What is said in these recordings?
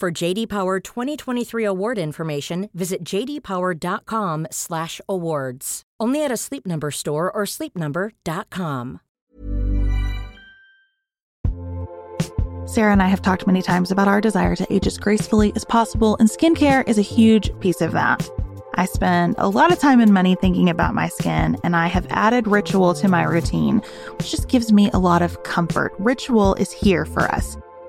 For JD Power 2023 award information, visit jdpower.com/awards. Only at a Sleep Number store or sleepnumber.com. Sarah and I have talked many times about our desire to age as gracefully as possible, and skincare is a huge piece of that. I spend a lot of time and money thinking about my skin, and I have added Ritual to my routine, which just gives me a lot of comfort. Ritual is here for us.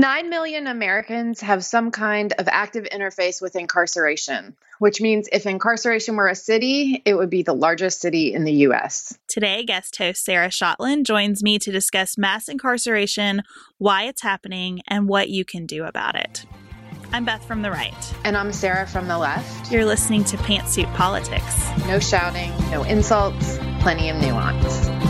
9 million Americans have some kind of active interface with incarceration, which means if incarceration were a city, it would be the largest city in the US. Today, guest host Sarah Shotland joins me to discuss mass incarceration, why it's happening, and what you can do about it. I'm Beth from the right. And I'm Sarah from the left. You're listening to Pantsuit Politics. No shouting, no insults, plenty of nuance.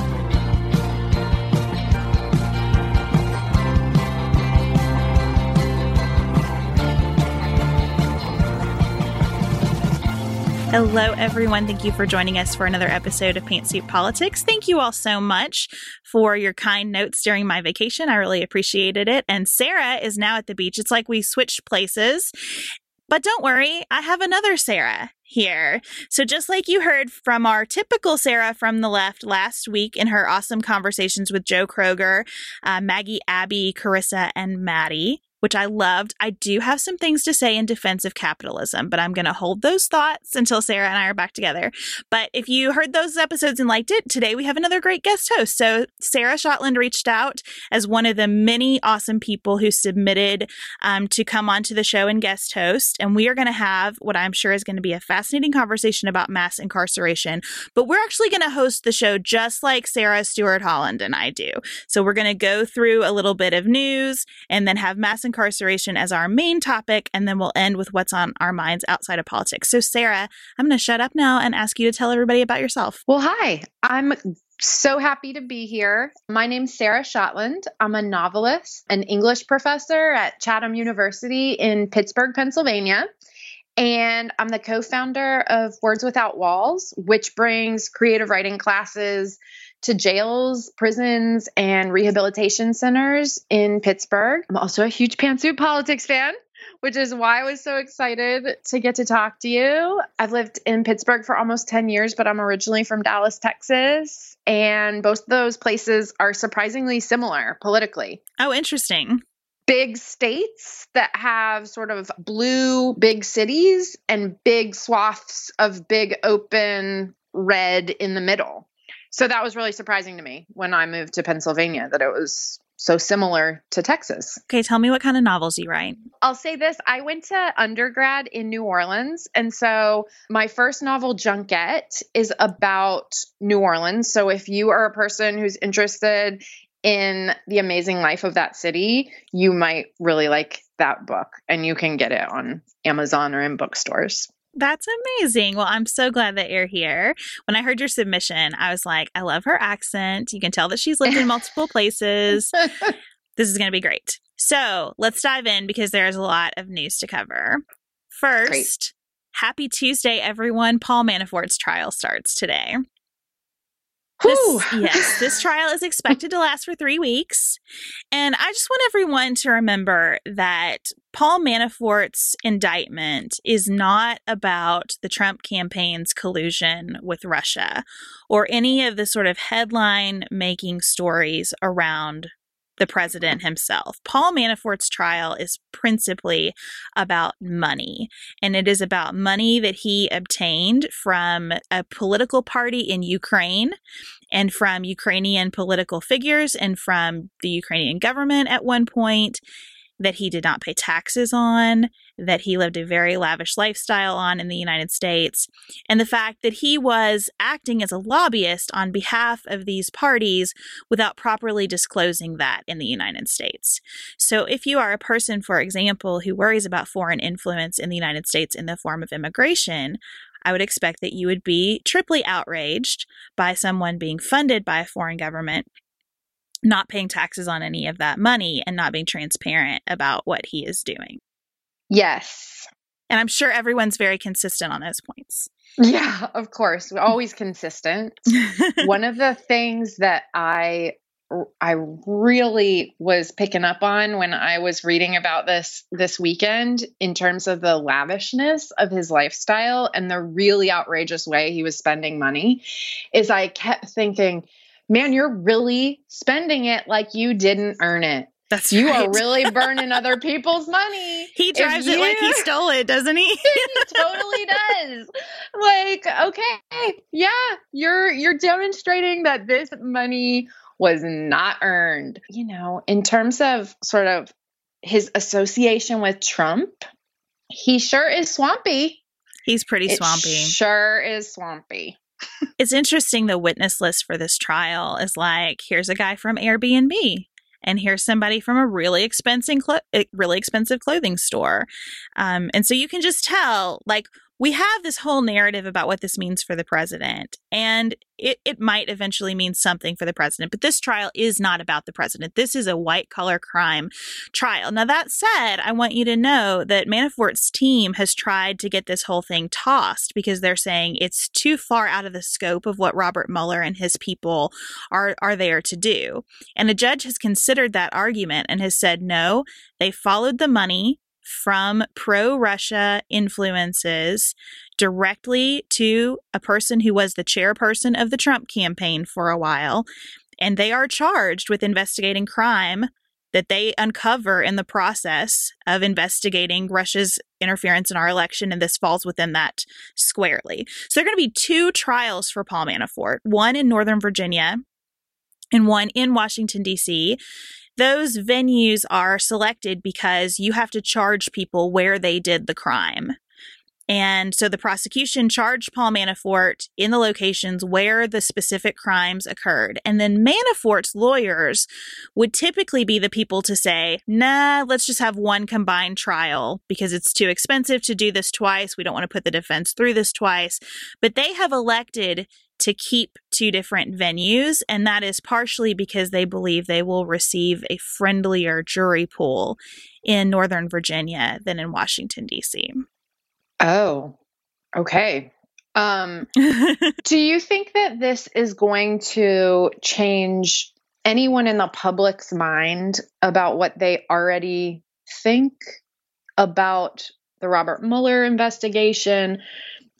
Hello, everyone. Thank you for joining us for another episode of Pantsuit Politics. Thank you all so much for your kind notes during my vacation. I really appreciated it. And Sarah is now at the beach. It's like we switched places. But don't worry, I have another Sarah here. So, just like you heard from our typical Sarah from the left last week in her awesome conversations with Joe Kroger, uh, Maggie, Abby, Carissa, and Maddie, which I loved. I do have some things to say in defense of capitalism, but I'm going to hold those thoughts until Sarah and I are back together. But if you heard those episodes and liked it, today we have another great guest host. So Sarah Shotland reached out as one of the many awesome people who submitted um, to come onto the show and guest host. And we are going to have what I'm sure is going to be a fascinating conversation about mass incarceration. But we're actually going to host the show just like Sarah Stewart Holland and I do. So we're going to go through a little bit of news and then have mass incarceration as our main topic, and then we'll end with what's on our minds outside of politics. So, Sarah, I'm going to shut up now and ask you to tell everybody about yourself. Well, hi. I'm so happy to be here. My name's Sarah Shotland. I'm a novelist, an English professor at Chatham University in Pittsburgh, Pennsylvania. And I'm the co founder of Words Without Walls, which brings creative writing classes to jails, prisons, and rehabilitation centers in Pittsburgh. I'm also a huge pantsuit politics fan, which is why I was so excited to get to talk to you. I've lived in Pittsburgh for almost 10 years, but I'm originally from Dallas, Texas. And both of those places are surprisingly similar politically. Oh, interesting big states that have sort of blue big cities and big swaths of big open red in the middle. So that was really surprising to me when I moved to Pennsylvania that it was so similar to Texas. Okay, tell me what kind of novels you write. I'll say this I went to undergrad in New Orleans. And so my first novel, Junkette, is about New Orleans. So if you are a person who's interested in the amazing life of that city, you might really like that book. And you can get it on Amazon or in bookstores. That's amazing. Well, I'm so glad that you're here. When I heard your submission, I was like, I love her accent. You can tell that she's lived in multiple places. This is going to be great. So let's dive in because there's a lot of news to cover. First, great. happy Tuesday, everyone. Paul Manafort's trial starts today. This, yes, this trial is expected to last for three weeks. And I just want everyone to remember that Paul Manafort's indictment is not about the Trump campaign's collusion with Russia or any of the sort of headline making stories around the president himself. Paul Manafort's trial is principally about money, and it is about money that he obtained from a political party in Ukraine and from Ukrainian political figures and from the Ukrainian government at one point that he did not pay taxes on, that he lived a very lavish lifestyle on in the United States, and the fact that he was acting as a lobbyist on behalf of these parties without properly disclosing that in the United States. So, if you are a person, for example, who worries about foreign influence in the United States in the form of immigration, I would expect that you would be triply outraged by someone being funded by a foreign government not paying taxes on any of that money and not being transparent about what he is doing. Yes. And I'm sure everyone's very consistent on those points. Yeah, of course. We're always consistent. One of the things that I I really was picking up on when I was reading about this this weekend in terms of the lavishness of his lifestyle and the really outrageous way he was spending money is I kept thinking man, you're really spending it like you didn't earn it. That's you right. are really burning other people's money. He drives you, it like he stole it, doesn't he? he totally does. Like, okay, yeah, you're you're demonstrating that this money was not earned. You know, in terms of sort of his association with Trump, he sure is swampy. He's pretty swampy. It sure is swampy it's interesting the witness list for this trial is like here's a guy from Airbnb and here's somebody from a really expensive clo- eh, really expensive clothing store. Um, and so you can just tell like we have this whole narrative about what this means for the president, and it, it might eventually mean something for the president, but this trial is not about the president. This is a white collar crime trial. Now, that said, I want you to know that Manafort's team has tried to get this whole thing tossed because they're saying it's too far out of the scope of what Robert Mueller and his people are, are there to do. And a judge has considered that argument and has said, no, they followed the money from pro Russia influences directly to a person who was the chairperson of the Trump campaign for a while. And they are charged with investigating crime that they uncover in the process of investigating Russia's interference in our election, and this falls within that squarely. So there are going to be two trials for Paul Manafort one in Northern Virginia and one in Washington, D.C those venues are selected because you have to charge people where they did the crime. And so the prosecution charged Paul Manafort in the locations where the specific crimes occurred. And then Manafort's lawyers would typically be the people to say, nah, let's just have one combined trial because it's too expensive to do this twice. We don't want to put the defense through this twice. But they have elected to keep two different venues, and that is partially because they believe they will receive a friendlier jury pool in Northern Virginia than in Washington, D.C. Oh, okay. Um, do you think that this is going to change anyone in the public's mind about what they already think about the Robert Mueller investigation,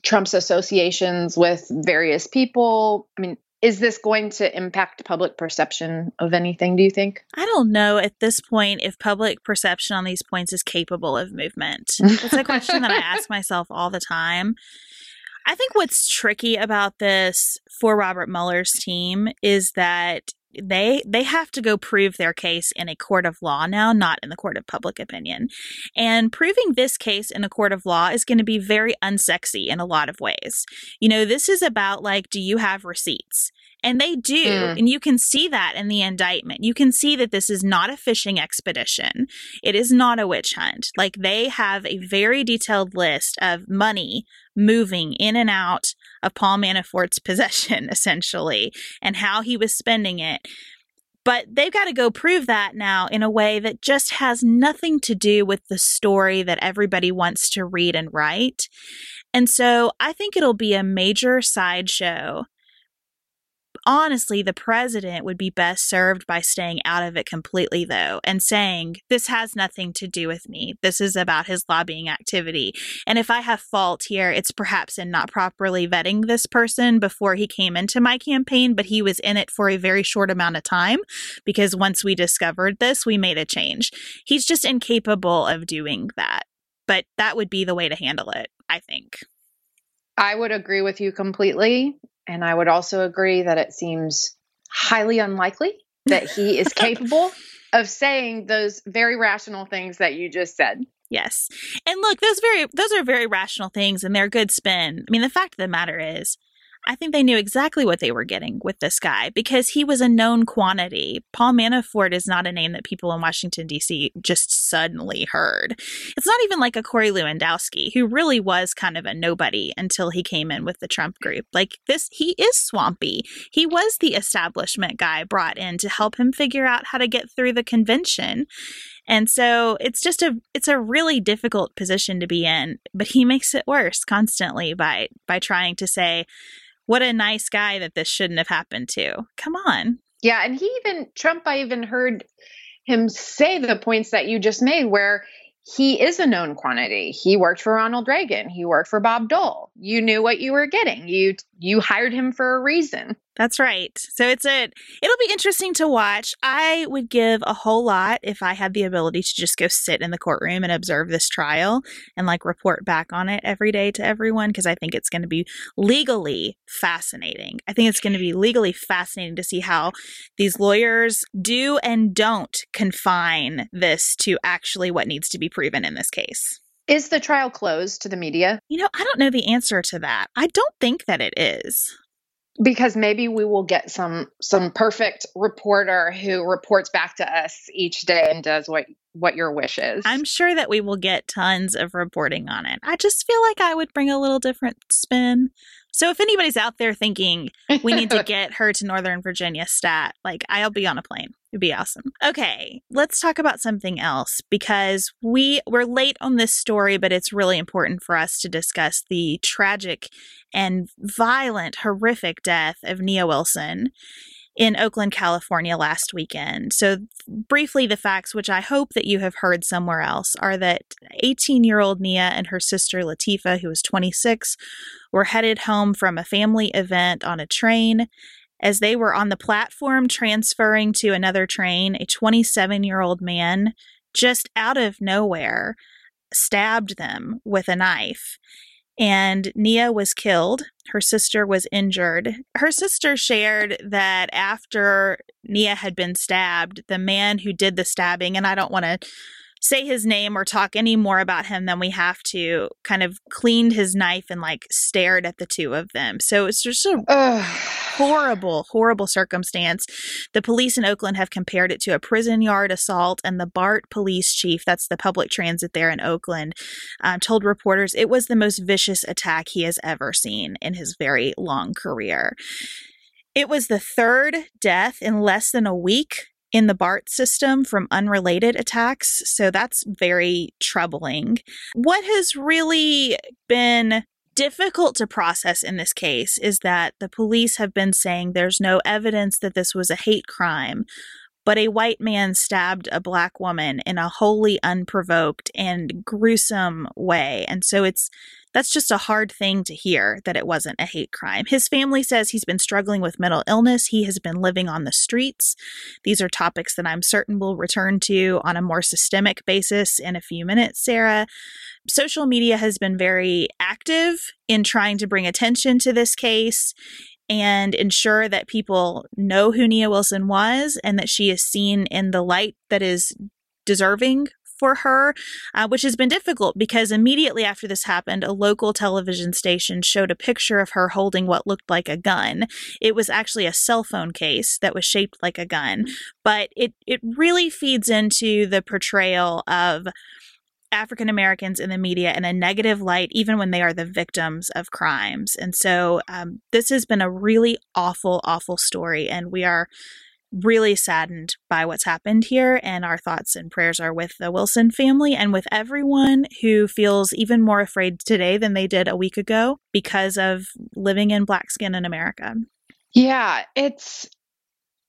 Trump's associations with various people. I mean, is this going to impact public perception of anything, do you think? I don't know at this point if public perception on these points is capable of movement. It's a question that I ask myself all the time. I think what's tricky about this for Robert Mueller's team is that they they have to go prove their case in a court of law now not in the court of public opinion and proving this case in a court of law is going to be very unsexy in a lot of ways you know this is about like do you have receipts and they do. Mm. And you can see that in the indictment. You can see that this is not a fishing expedition. It is not a witch hunt. Like they have a very detailed list of money moving in and out of Paul Manafort's possession, essentially, and how he was spending it. But they've got to go prove that now in a way that just has nothing to do with the story that everybody wants to read and write. And so I think it'll be a major sideshow honestly, the president would be best served by staying out of it completely, though, and saying, This has nothing to do with me. This is about his lobbying activity. And if I have fault here, it's perhaps in not properly vetting this person before he came into my campaign, but he was in it for a very short amount of time because once we discovered this, we made a change. He's just incapable of doing that. But that would be the way to handle it, I think. I would agree with you completely. And I would also agree that it seems highly unlikely that he is capable of saying those very rational things that you just said. Yes. And look, those very those are very rational things and they're good spin. I mean, the fact of the matter is I think they knew exactly what they were getting with this guy because he was a known quantity. Paul Manafort is not a name that people in Washington, D.C. just suddenly heard. It's not even like a Corey Lewandowski, who really was kind of a nobody until he came in with the Trump group. Like this, he is swampy. He was the establishment guy brought in to help him figure out how to get through the convention. And so it's just a it's a really difficult position to be in, but he makes it worse constantly by by trying to say what a nice guy that this shouldn't have happened to. Come on. Yeah, and he even Trump I even heard him say the points that you just made where he is a known quantity. He worked for Ronald Reagan. He worked for Bob Dole. You knew what you were getting. You you hired him for a reason. That's right. So it's a it'll be interesting to watch. I would give a whole lot if I had the ability to just go sit in the courtroom and observe this trial and like report back on it every day to everyone because I think it's going to be legally fascinating. I think it's going to be legally fascinating to see how these lawyers do and don't confine this to actually what needs to be proven in this case. Is the trial closed to the media? You know, I don't know the answer to that. I don't think that it is because maybe we will get some some perfect reporter who reports back to us each day and does what what your wish is. I'm sure that we will get tons of reporting on it. I just feel like I would bring a little different spin. So if anybody's out there thinking we need to get her to Northern Virginia stat, like I'll be on a plane. It'd be awesome. Okay, let's talk about something else because we we're late on this story, but it's really important for us to discuss the tragic and violent, horrific death of Nia Wilson in Oakland, California last weekend. So, briefly, the facts, which I hope that you have heard somewhere else, are that 18 year old Nia and her sister Letifah, who was 26, were headed home from a family event on a train. As they were on the platform transferring to another train, a 27 year old man just out of nowhere stabbed them with a knife and Nia was killed. Her sister was injured. Her sister shared that after Nia had been stabbed, the man who did the stabbing, and I don't want to say his name or talk any more about him than we have to, kind of cleaned his knife and like stared at the two of them. So it's just a Ugh. horrible, horrible circumstance. The police in Oakland have compared it to a prison yard assault, and the BART police chief, that's the public transit there in Oakland, um, told reporters it was the most vicious attack he has ever seen in his very long career. It was the third death in less than a week in the BART system from unrelated attacks. So that's very troubling. What has really been difficult to process in this case is that the police have been saying there's no evidence that this was a hate crime, but a white man stabbed a black woman in a wholly unprovoked and gruesome way. And so it's that's just a hard thing to hear that it wasn't a hate crime. His family says he's been struggling with mental illness. He has been living on the streets. These are topics that I'm certain we'll return to on a more systemic basis in a few minutes, Sarah. Social media has been very active in trying to bring attention to this case and ensure that people know who Nia Wilson was and that she is seen in the light that is deserving for her, uh, which has been difficult because immediately after this happened, a local television station showed a picture of her holding what looked like a gun. It was actually a cell phone case that was shaped like a gun, but it it really feeds into the portrayal of African Americans in the media in a negative light, even when they are the victims of crimes. And so um, this has been a really awful, awful story. And we are really saddened by what's happened here. And our thoughts and prayers are with the Wilson family and with everyone who feels even more afraid today than they did a week ago because of living in black skin in America. Yeah, it's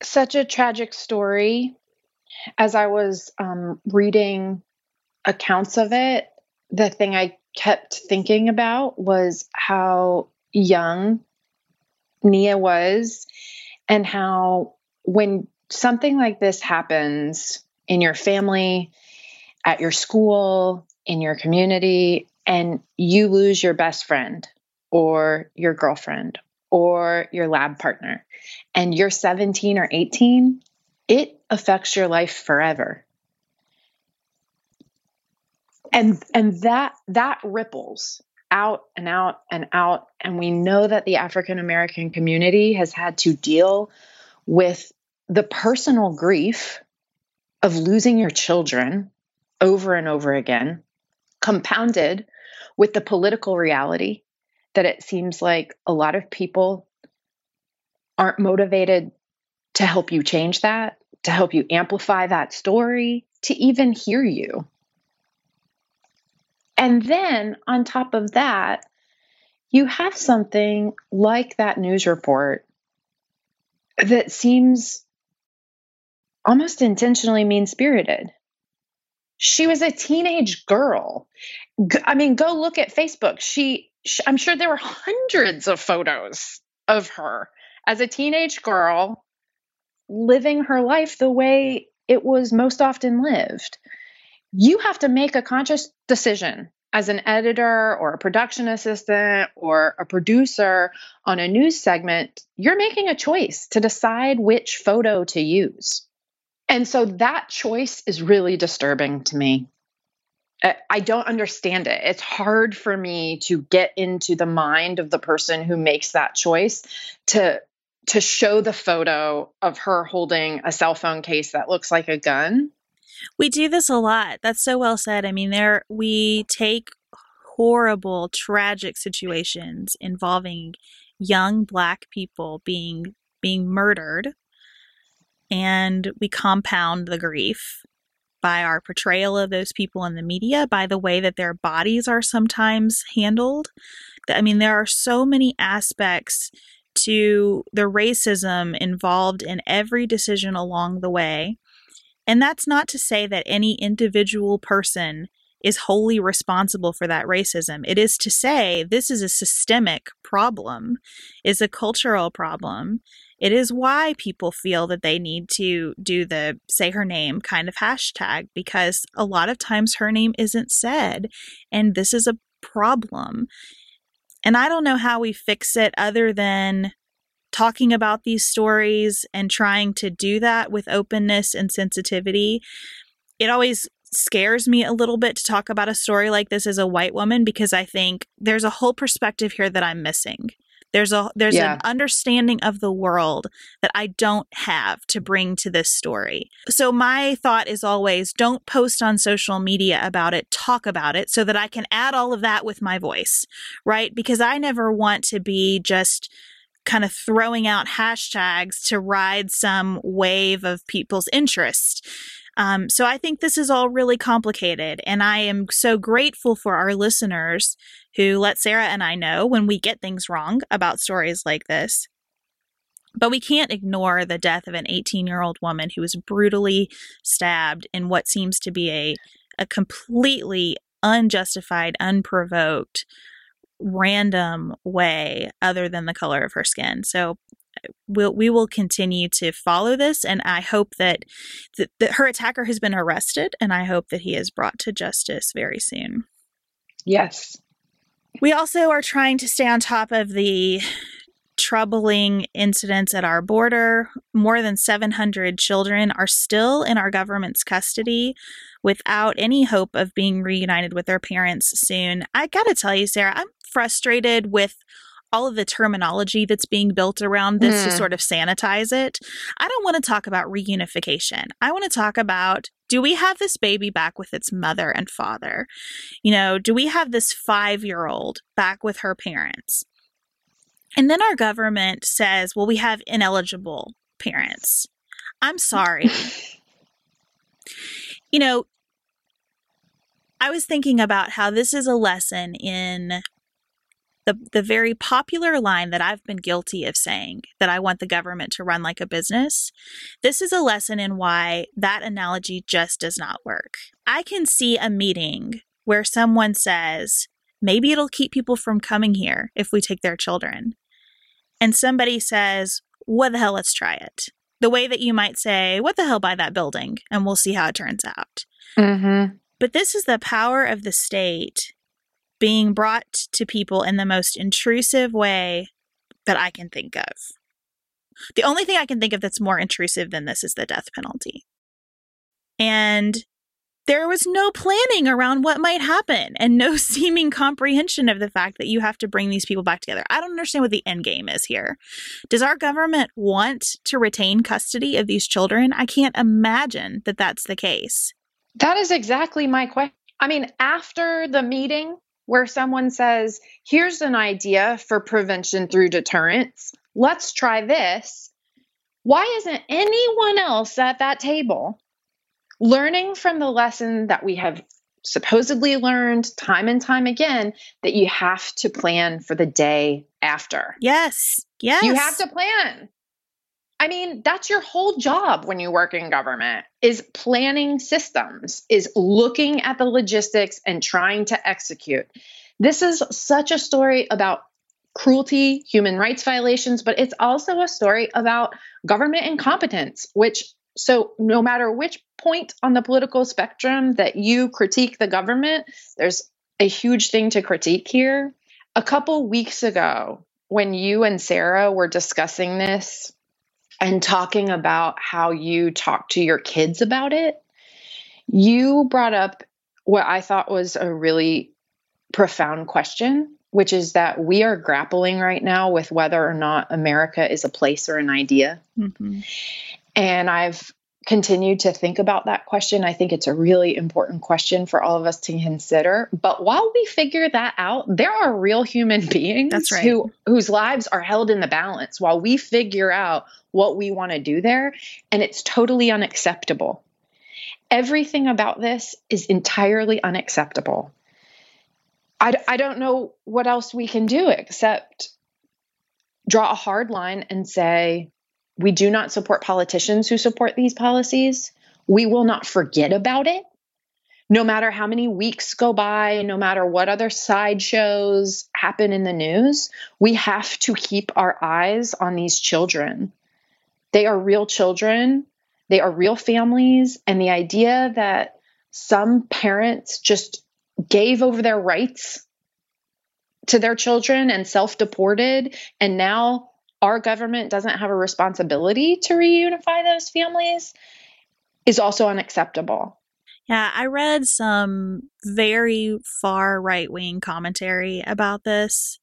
such a tragic story. As I was um, reading accounts of it, the thing I kept thinking about was how young Nia was and how when something like this happens in your family, at your school, in your community, and you lose your best friend or your girlfriend or your lab partner, and you're 17 or 18, it affects your life forever and and that that ripples out and out and out. And we know that the african american community has had to deal with the personal grief of losing your children over and over again compounded with the political reality that it seems like a lot of people aren't motivated to help you change that to help you amplify that story to even hear you and then on top of that, you have something like that news report that seems almost intentionally mean spirited. She was a teenage girl. I mean, go look at Facebook. She, she, I'm sure there were hundreds of photos of her as a teenage girl living her life the way it was most often lived you have to make a conscious decision as an editor or a production assistant or a producer on a news segment, you're making a choice to decide which photo to use. And so that choice is really disturbing to me. I don't understand it. It's hard for me to get into the mind of the person who makes that choice to to show the photo of her holding a cell phone case that looks like a gun we do this a lot. That's so well said. I mean, there we take horrible, tragic situations involving young black people being being murdered and we compound the grief by our portrayal of those people in the media, by the way that their bodies are sometimes handled. I mean, there are so many aspects to the racism involved in every decision along the way and that's not to say that any individual person is wholly responsible for that racism. It is to say this is a systemic problem, is a cultural problem. It is why people feel that they need to do the say her name kind of hashtag because a lot of times her name isn't said. And this is a problem. And I don't know how we fix it other than talking about these stories and trying to do that with openness and sensitivity. It always scares me a little bit to talk about a story like this as a white woman because I think there's a whole perspective here that I'm missing. There's a there's yeah. an understanding of the world that I don't have to bring to this story. So my thought is always don't post on social media about it, talk about it so that I can add all of that with my voice, right? Because I never want to be just kind of throwing out hashtags to ride some wave of people's interest. Um, so I think this is all really complicated. And I am so grateful for our listeners who let Sarah and I know when we get things wrong about stories like this. But we can't ignore the death of an 18 year old woman who was brutally stabbed in what seems to be a, a completely unjustified, unprovoked random way other than the color of her skin. So uh, we'll, we will continue to follow this, and I hope that, that, that her attacker has been arrested, and I hope that he is brought to justice very soon. Yes. We also are trying to stay on top of the troubling incidents at our border. More than 700 children are still in our government's custody without any hope of being reunited with their parents soon. I gotta tell you, Sarah, I'm frustrated with all of the terminology that's being built around this mm. to sort of sanitize it. I don't want to talk about reunification. I want to talk about do we have this baby back with its mother and father? You know, do we have this five year old back with her parents? And then our government says, well, we have ineligible parents. I'm sorry. you know, I was thinking about how this is a lesson in the the very popular line that I've been guilty of saying that I want the government to run like a business. This is a lesson in why that analogy just does not work. I can see a meeting where someone says, maybe it'll keep people from coming here if we take their children. And somebody says, what the hell, let's try it. The way that you might say, what the hell, buy that building, and we'll see how it turns out. Mm-hmm. But this is the power of the state being brought to people in the most intrusive way that I can think of. The only thing I can think of that's more intrusive than this is the death penalty. And there was no planning around what might happen and no seeming comprehension of the fact that you have to bring these people back together. I don't understand what the end game is here. Does our government want to retain custody of these children? I can't imagine that that's the case. That is exactly my question. I mean, after the meeting where someone says, here's an idea for prevention through deterrence, let's try this. Why isn't anyone else at that table learning from the lesson that we have supposedly learned time and time again that you have to plan for the day after? Yes. Yes. You have to plan. I mean, that's your whole job when you work in government is planning systems, is looking at the logistics and trying to execute. This is such a story about cruelty, human rights violations, but it's also a story about government incompetence, which so no matter which point on the political spectrum that you critique the government, there's a huge thing to critique here. A couple weeks ago, when you and Sarah were discussing this and talking about how you talk to your kids about it, you brought up what I thought was a really profound question, which is that we are grappling right now with whether or not America is a place or an idea. Mm-hmm. And I've continued to think about that question. I think it's a really important question for all of us to consider. But while we figure that out, there are real human beings right. who whose lives are held in the balance while we figure out what we want to do there, and it's totally unacceptable. Everything about this is entirely unacceptable. I, I don't know what else we can do except draw a hard line and say, we do not support politicians who support these policies. We will not forget about it. No matter how many weeks go by, no matter what other sideshows happen in the news, we have to keep our eyes on these children. They are real children, they are real families. And the idea that some parents just gave over their rights to their children and self deported, and now our government doesn't have a responsibility to reunify those families is also unacceptable. Yeah, I read some very far right wing commentary about this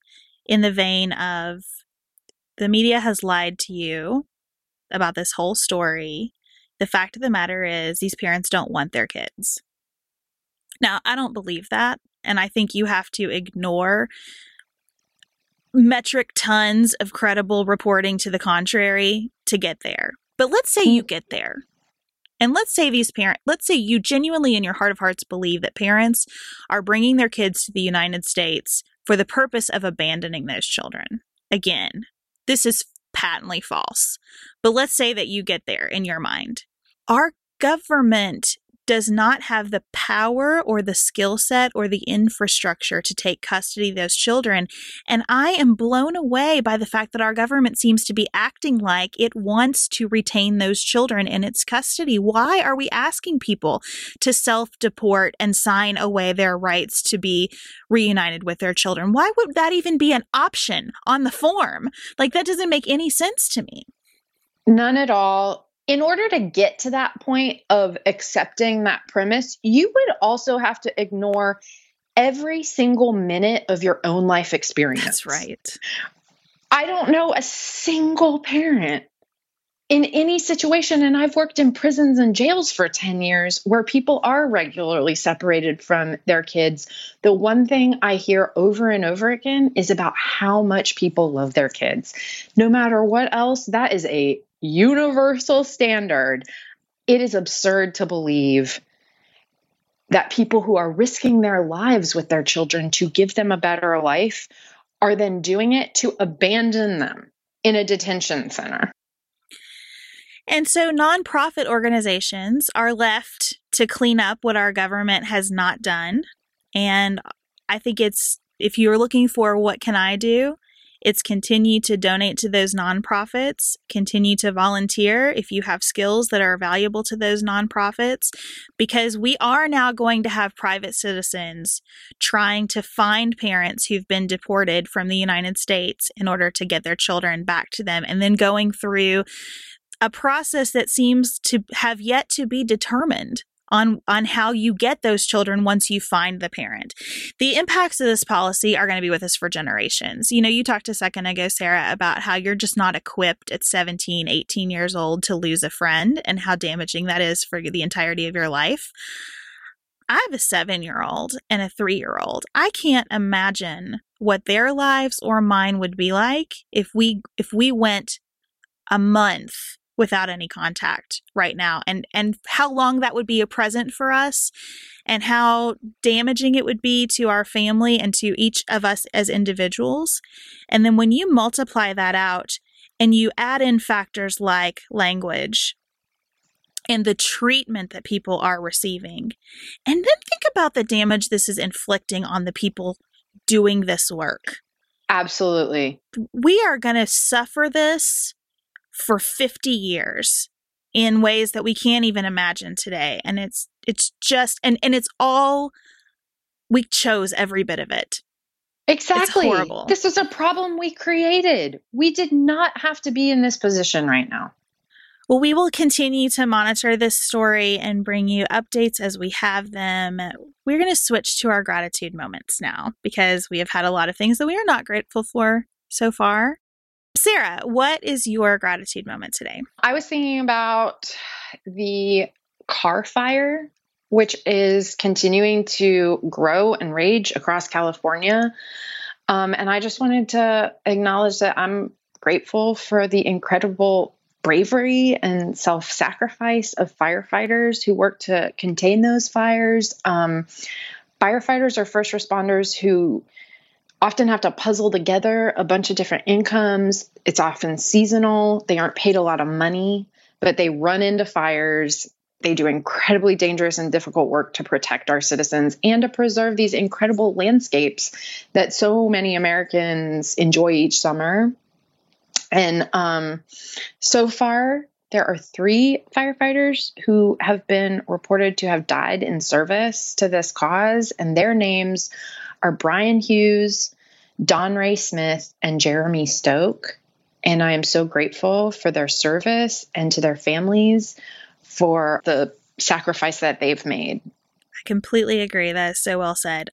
in the vein of the media has lied to you about this whole story. The fact of the matter is, these parents don't want their kids. Now, I don't believe that. And I think you have to ignore metric tons of credible reporting to the contrary to get there. But let's say you get there. And let's say these parents, let's say you genuinely in your heart of hearts believe that parents are bringing their kids to the United States for the purpose of abandoning those children. Again, this is patently false. But let's say that you get there in your mind. Our government does not have the power or the skill set or the infrastructure to take custody of those children. And I am blown away by the fact that our government seems to be acting like it wants to retain those children in its custody. Why are we asking people to self deport and sign away their rights to be reunited with their children? Why would that even be an option on the form? Like, that doesn't make any sense to me. None at all in order to get to that point of accepting that premise, you would also have to ignore every single minute of your own life experience. That's right. I don't know a single parent in any situation, and I've worked in prisons and jails for 10 years where people are regularly separated from their kids. The one thing I hear over and over again is about how much people love their kids. No matter what else, that is a universal standard, it is absurd to believe that people who are risking their lives with their children to give them a better life are then doing it to abandon them in a detention center. And so nonprofit organizations are left to clean up what our government has not done. And I think it's if you're looking for what can I do, it's continue to donate to those nonprofits, continue to volunteer if you have skills that are valuable to those nonprofits, because we are now going to have private citizens trying to find parents who've been deported from the United States in order to get their children back to them, and then going through a process that seems to have yet to be determined on on how you get those children once you find the parent. The impacts of this policy are going to be with us for generations. You know, you talked a second ago Sarah about how you're just not equipped at 17, 18 years old to lose a friend and how damaging that is for the entirety of your life. I have a 7-year-old and a 3-year-old. I can't imagine what their lives or mine would be like if we if we went a month without any contact right now. And and how long that would be a present for us and how damaging it would be to our family and to each of us as individuals. And then when you multiply that out and you add in factors like language and the treatment that people are receiving and then think about the damage this is inflicting on the people doing this work. Absolutely. We are going to suffer this for 50 years in ways that we can't even imagine today. And it's it's just and and it's all we chose every bit of it. Exactly. this was a problem we created. We did not have to be in this position right now. Well, we will continue to monitor this story and bring you updates as we have them. We're going to switch to our gratitude moments now because we have had a lot of things that we are not grateful for so far. Sarah, what is your gratitude moment today? I was thinking about the Carr fire, which is continuing to grow and rage across California. Um, and I just wanted to acknowledge that I'm grateful for the incredible bravery and self sacrifice of firefighters who work to contain those fires. Um, firefighters are first responders who often have to puzzle together a bunch of different incomes. It's often seasonal. They aren't paid a lot of money, but they run into fires. They do incredibly dangerous and difficult work to protect our citizens and to preserve these incredible landscapes that so many Americans enjoy each summer. And um, so far, there are three firefighters who have been reported to have died in service to this cause, and their names are Brian Hughes, Don Ray Smith, and Jeremy Stoke. And I am so grateful for their service and to their families for the sacrifice that they've made. I completely agree. That is so well said.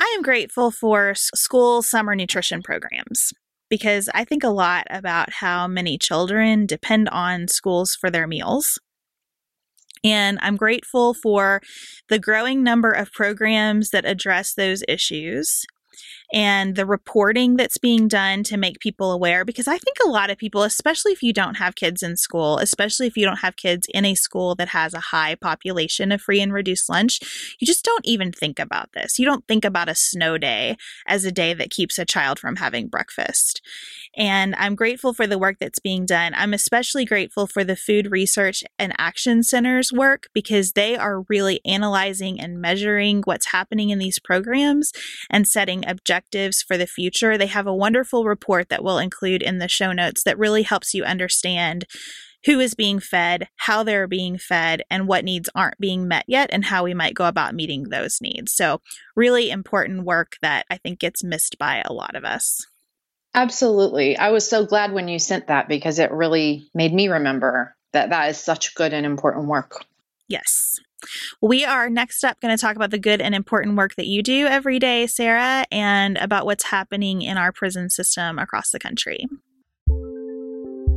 I am grateful for school summer nutrition programs because I think a lot about how many children depend on schools for their meals. And I'm grateful for the growing number of programs that address those issues. and the reporting that's being done to make people aware. Because I think a lot of people, especially if you don't have kids in school, especially if you don't have kids in a school that has a high population of free and reduced lunch, you just don't even think about this. You don't think about a snow day as a day that keeps a child from having breakfast. And I'm grateful for the work that's being done. I'm especially grateful for the Food Research and Action Center's work because they are really analyzing and measuring what's happening in these programs and setting objectives for the future. They have a wonderful report that we'll include in the show notes that really helps you understand who is being fed, how they're being fed, and what needs aren't being met yet, and how we might go about meeting those needs. So, really important work that I think gets missed by a lot of us. Absolutely. I was so glad when you sent that because it really made me remember that that is such good and important work. Yes. We are next up going to talk about the good and important work that you do every day, Sarah, and about what's happening in our prison system across the country.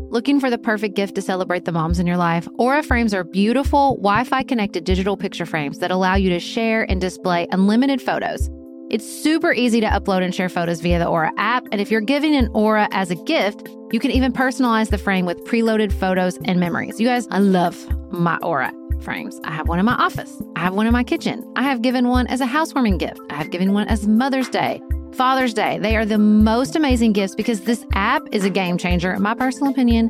Looking for the perfect gift to celebrate the moms in your life? Aura frames are beautiful, Wi Fi connected digital picture frames that allow you to share and display unlimited photos. It's super easy to upload and share photos via the Aura app. And if you're giving an Aura as a gift, you can even personalize the frame with preloaded photos and memories. You guys, I love my Aura frames. I have one in my office. I have one in my kitchen. I have given one as a housewarming gift. I have given one as Mother's Day, Father's Day. They are the most amazing gifts because this app is a game changer, in my personal opinion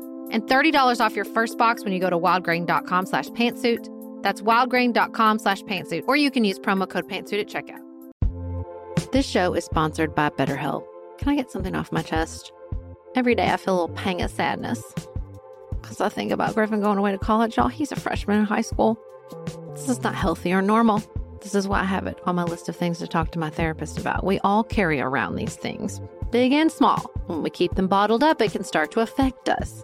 and $30 off your first box when you go to wildgrain.com slash pantsuit. That's wildgrain.com slash pantsuit, or you can use promo code pantsuit at checkout. This show is sponsored by BetterHelp. Can I get something off my chest? Every day I feel a little pang of sadness because I think about Griffin going away to college. Y'all, he's a freshman in high school. This is not healthy or normal. This is why I have it on my list of things to talk to my therapist about. We all carry around these things, big and small. When we keep them bottled up, it can start to affect us.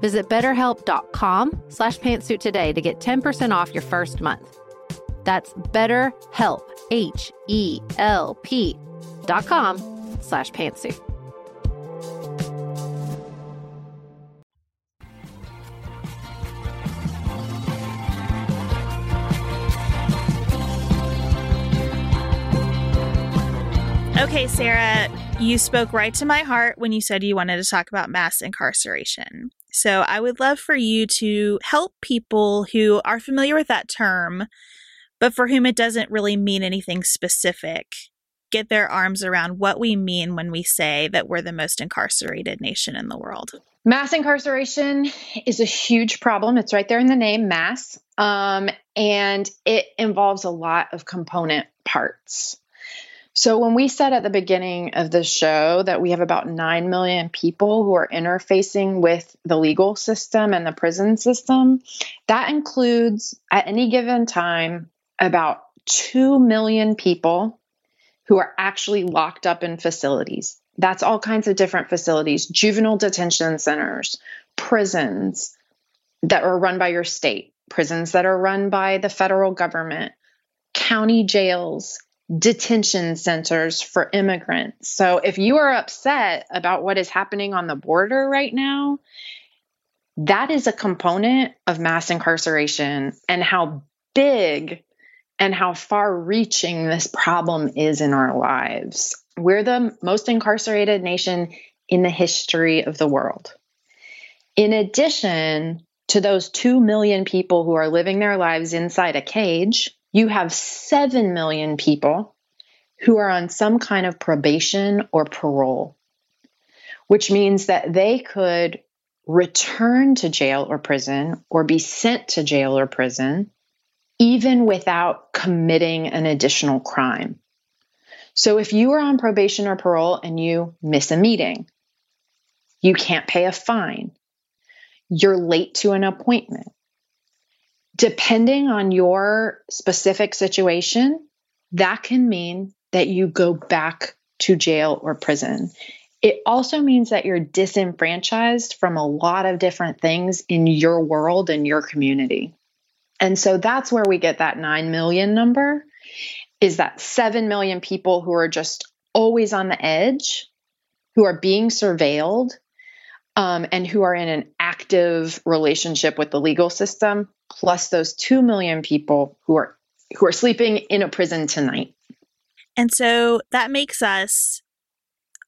Visit betterhelp.com slash pantsuit today to get 10% off your first month. That's betterhelp, H-E-L-P dot com slash pantsuit. Okay, Sarah, you spoke right to my heart when you said you wanted to talk about mass incarceration. So I would love for you to help people who are familiar with that term, but for whom it doesn't really mean anything specific, get their arms around what we mean when we say that we're the most incarcerated nation in the world. Mass incarceration is a huge problem. It's right there in the name, mass. Um, and it involves a lot of component parts. So, when we said at the beginning of the show that we have about 9 million people who are interfacing with the legal system and the prison system, that includes at any given time about 2 million people who are actually locked up in facilities. That's all kinds of different facilities, juvenile detention centers, prisons that are run by your state, prisons that are run by the federal government, county jails, detention centers for immigrants. So if you are upset about what is happening on the border right now, that is a component of mass incarceration and how big and how far reaching this problem is in our lives. We're the most incarcerated nation in the history of the world. In addition to those 2 million people who are living their lives inside a cage, you have 7 million people who are on some kind of probation or parole, which means that they could return to jail or prison or be sent to jail or prison even without committing an additional crime. So if you are on probation or parole and you miss a meeting, you can't pay a fine, you're late to an appointment, depending on your specific situation, that can mean that you go back to jail or prison. It also means that you're disenfranchised from a lot of different things in your world and your community. And so that's where we get that 9 million number is that 7 million people who are just always on the edge, who are being surveilled, um, and who are in an active relationship with the legal system, plus those 2 million people who are who are sleeping in a prison tonight. And so that makes us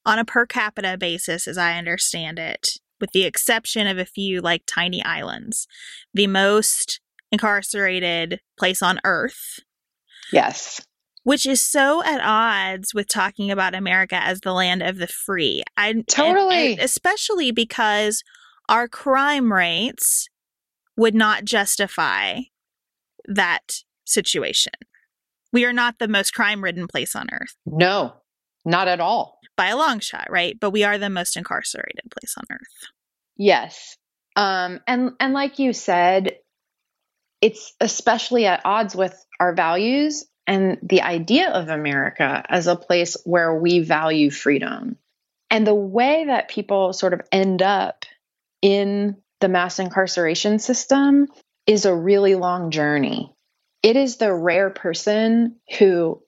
on a per capita basis as I understand it, with the exception of a few like tiny islands, the most incarcerated place on earth. Yes. Which is so at odds with talking about America as the land of the free. I totally, and, and especially because our crime rates would not justify that situation. We are not the most crime ridden place on earth. No, not at all. By a long shot, right? But we are the most incarcerated place on earth. Yes. Um, and and like you said, it's especially at odds with our values and the idea of America as a place where we value freedom. And the way that people sort of end up in the mass incarceration system is a really long journey. It is the rare person who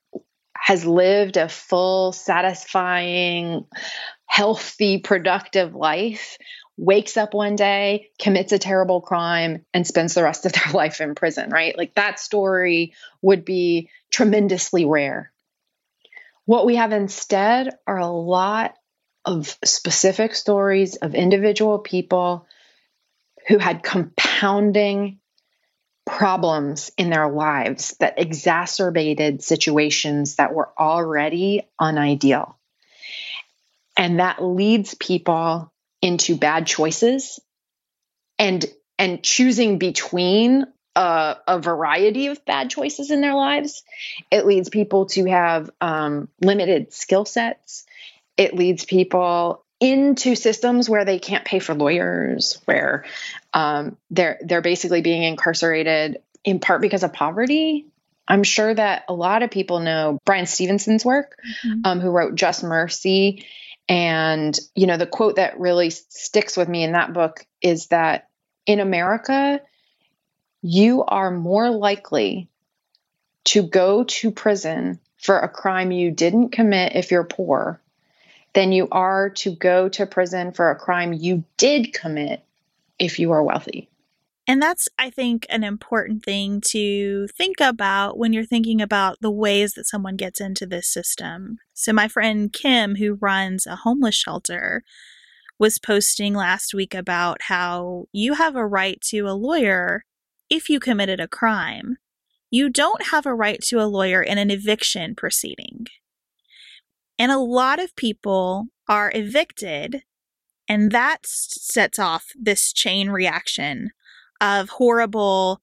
has lived a full, satisfying, healthy, productive life wakes up one day, commits a terrible crime, and spends the rest of their life in prison, right? Like that story would be tremendously rare. What we have instead are a lot of specific stories of individual people who had compounding problems in their lives that exacerbated situations that were already unideal. And that leads people into bad choices and and choosing between a, a, variety of bad choices in their lives. It leads people to have um, limited skill sets. It leads people into systems where they can't pay for lawyers, where um, they're they're basically being incarcerated in part because of poverty. I'm sure that a lot of people know Bryan Stevenson's work, mm-hmm. um, who wrote Just Mercy and, you know, the quote that really sticks with me in that book is that in America, you are more likely to go to prison for a crime you didn't commit if you're poor than you are to go to prison for a crime you did commit if you are wealthy. And that's, I think, an important thing to think about when you're thinking about the ways that someone gets into this system. So, my friend Kim, who runs a homeless shelter, was posting last week about how you have a right to a lawyer if you committed a crime. You don't have a right to a lawyer in an eviction proceeding. And a lot of people are evicted, and that sets off this chain reaction of horrible,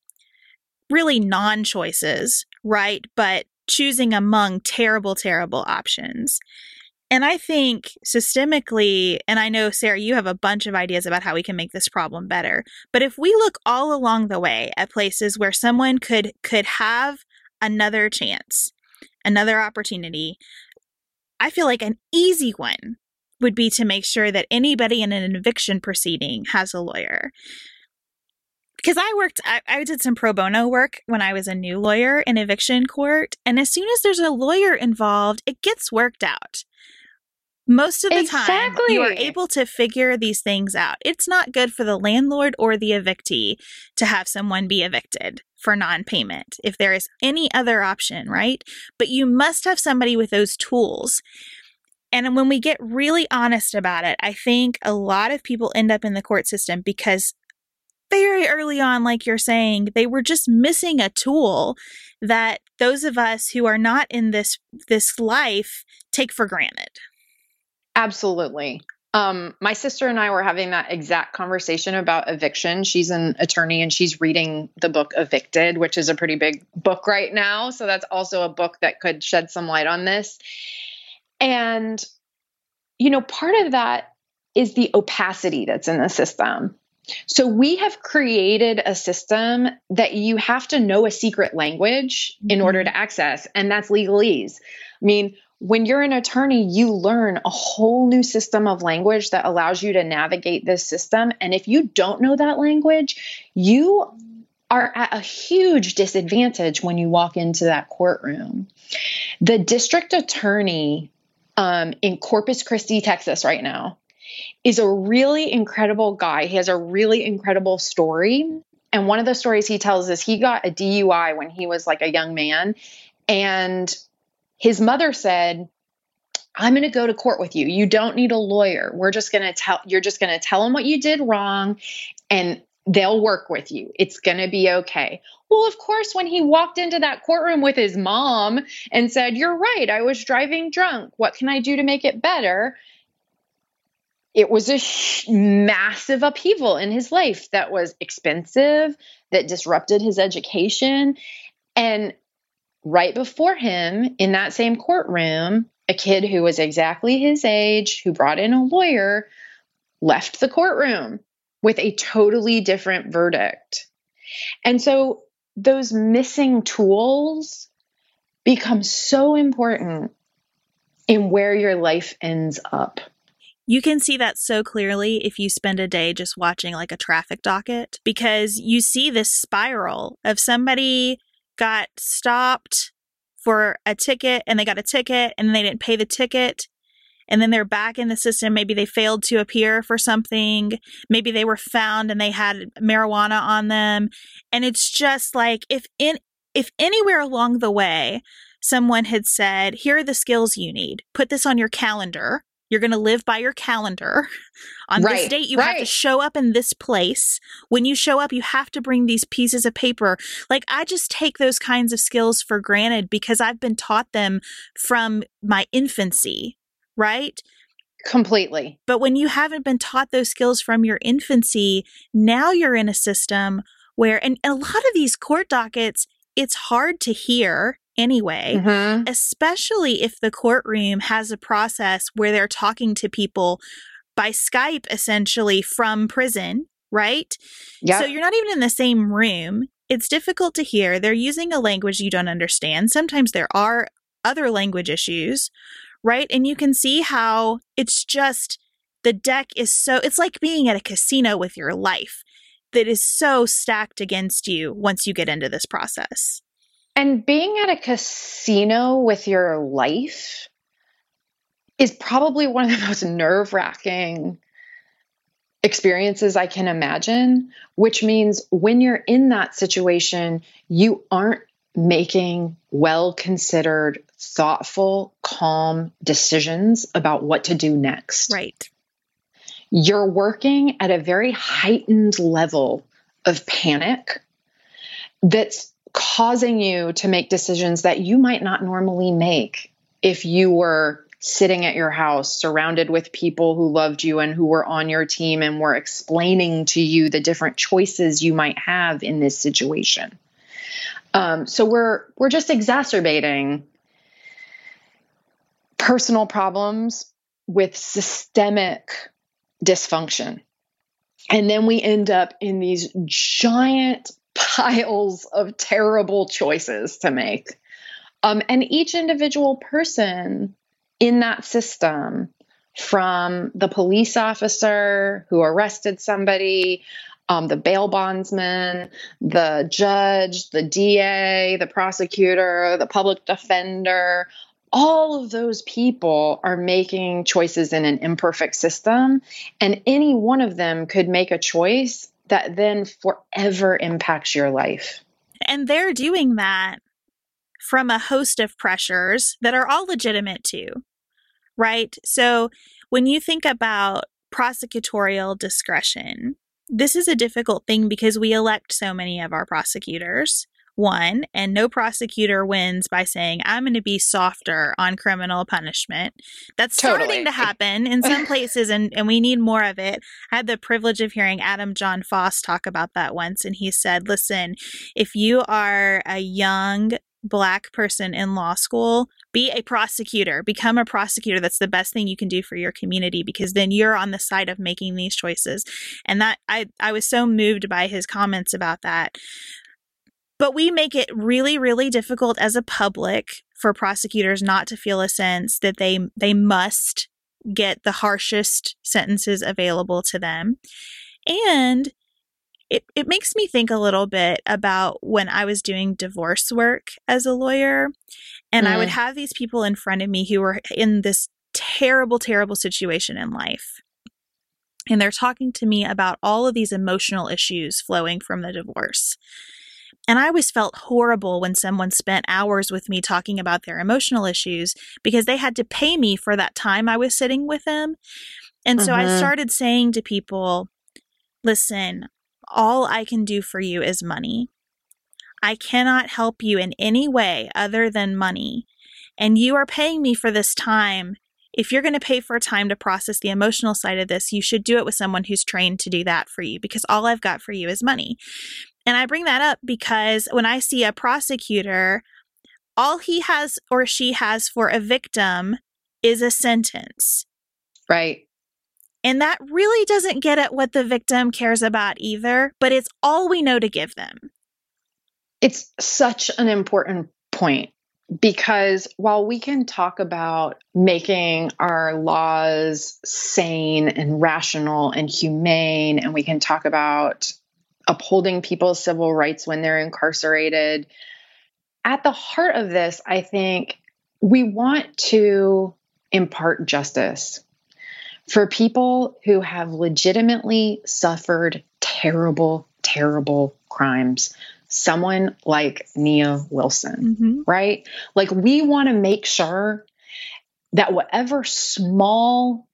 really non choices, right? But choosing among terrible, terrible options. And I think systemically, and I know, Sarah, you have a bunch of ideas about how we can make this problem better. But if we look all along the way at places where someone could could have another chance, another opportunity, I feel like an easy one would be to make sure that anybody in an eviction proceeding has a lawyer because I worked, I, I, did some pro bono work when I was a new lawyer in eviction court. And as soon as there's a lawyer involved, it gets worked out. Most of the exactly. time, you are able to figure these things out. It's not good for the landlord or the evictee to have someone be evicted for non payment if there is any other option, right? But you must have somebody with those tools. And when we get really honest about it, I think a lot of people end up in the court system because very early on, like you're saying, they were just missing a tool that those of us who are not in this this life take for granted. Absolutely. Um, my sister and I were having that exact conversation about eviction. She's an attorney and she's reading the book Evicted, which is a pretty big book right now. So that's also a book that could shed some light on this. And, you know, part of that is the opacity that's in the system. So we have created a system that you have to know a secret language in order mm-hmm. to access, and that's legalese. I mean, when you're an attorney, you learn a whole new system of language that allows you to navigate this system. And if you don't know that language, you are at a huge disadvantage when you walk into that courtroom. The district attorney um, in Corpus Christi, Texas, right now, is a really incredible guy. He has a really incredible story. And one of the stories he tells is he got a DUI when he was like a young man. And his mother said, I'm going to go to court with you. You don't need a lawyer. We're just going to tell, you're just going to tell them what you did wrong and they'll work with you. It's going to be okay. Well, of course, when he walked into that courtroom with his mom and said, You're right, I was driving drunk. What can I do to make it better? it was a massive upheaval in his life that was expensive, that disrupted his education. And right before him in that same courtroom, a kid who was exactly his age, who brought in a lawyer, left the courtroom with a totally different verdict. And so those missing tools become so important in where your life ends up. You can see that so clearly if you spend a day just watching like a traffic docket because you see this spiral of somebody got stopped for a ticket and they got a ticket and they didn't pay the ticket and then they're back in the system. Maybe they failed to appear for something. Maybe they were found and they had marijuana on them. And it's just like if in if anywhere along the way someone had said here are the skills you need. Put this on your calendar you're going to live by your calendar. On right, this date, you right. have to show up in this place. When you show up, you have to bring these pieces of paper. Like, I just take those kinds of skills for granted because I've been taught them from my infancy, right? Completely. But when you haven't been taught those skills from your infancy, now you're in a system where, and a lot of these court dockets, it's hard to hear anyway, mm-hmm. especially if the courtroom has a process where they're talking to people by Skype essentially from prison, right? Yeah. So you're not even in the same room. It's difficult to hear. They're using a language you don't understand. Sometimes there are other language issues, right? And you can see how it's just the deck is so, it's like being at a casino with your life that is so stacked against you once you get into this process. And being at a casino with your life is probably one of the most nerve wracking experiences I can imagine, which means when you're in that situation, you aren't making well considered, thoughtful, calm decisions about what to do next. Right. You're working at a very heightened level of panic that's causing you to make decisions that you might not normally make if you were sitting at your house surrounded with people who loved you and who were on your team and were explaining to you the different choices you might have in this situation. Um, so we're we're just exacerbating personal problems with systemic dysfunction. And then we end up in these giant piles of terrible choices to make. Um, and each individual person in that system, from the police officer who arrested somebody, um, the bail bondsman, the judge, the DA, the prosecutor, the public defender, all of those people are making choices in an imperfect system, and any one of them could make a choice that then forever impacts your life. And they're doing that from a host of pressures that are all legitimate too, right? So when you think about prosecutorial discretion, this is a difficult thing because we elect so many of our prosecutors one, and no prosecutor wins by saying, I'm going to be softer on criminal punishment. That's starting totally. to happen in some places, and, and we need more of it. I had the privilege of hearing Adam John Foss talk about that once, and he said, Listen, if you are a young black person in law school, be a prosecutor, become a prosecutor. That's the best thing you can do for your community because then you're on the side of making these choices. And that I I was so moved by his comments about that. But we make it really, really difficult as a public for prosecutors not to feel a sense that they they must get the harshest sentences available to them. And it, it makes me think a little bit about when I was doing divorce work as a lawyer. And mm. I would mm. have these people in front of me who were in this terrible, terrible situation in life. And they're talking to me about all of these emotional issues flowing from the divorce. And I always felt horrible when someone spent hours with me talking about their emotional issues because they had to pay me for that time I was sitting with them. And so I mm-hmm. started saying to people, listen, all I can do for you is money. I cannot help you in any way other than money. And you are paying me for this time. If you're going to pay for time to process the emotional side of this, you should do it with someone who's trained to do that for you because all I've got for you is money. And I bring that up because when I see a prosecutor, all he has or she has for a victim is a sentence. Right. And that really doesn't get at what the victim cares about either, but it's all we know to give them. It's such an important point because while we can talk about making our laws sane and rational and humane, and we can talk about upholding people's civil rights when they're incarcerated. At the heart of this, I think we want to impart justice for people who have legitimately suffered terrible, terrible crimes. Someone like Nia Wilson, mm-hmm. right? Like, we want to make sure that whatever small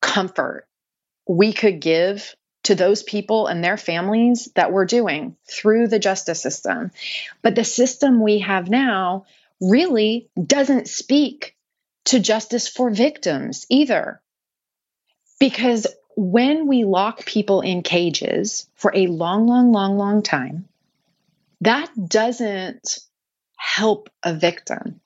comfort we could give to those people and their families that we're doing through the justice system. But the system we have now really doesn't speak to justice for victims either. Because when we lock people in cages for a long, long, long, long time, that doesn't help a victim.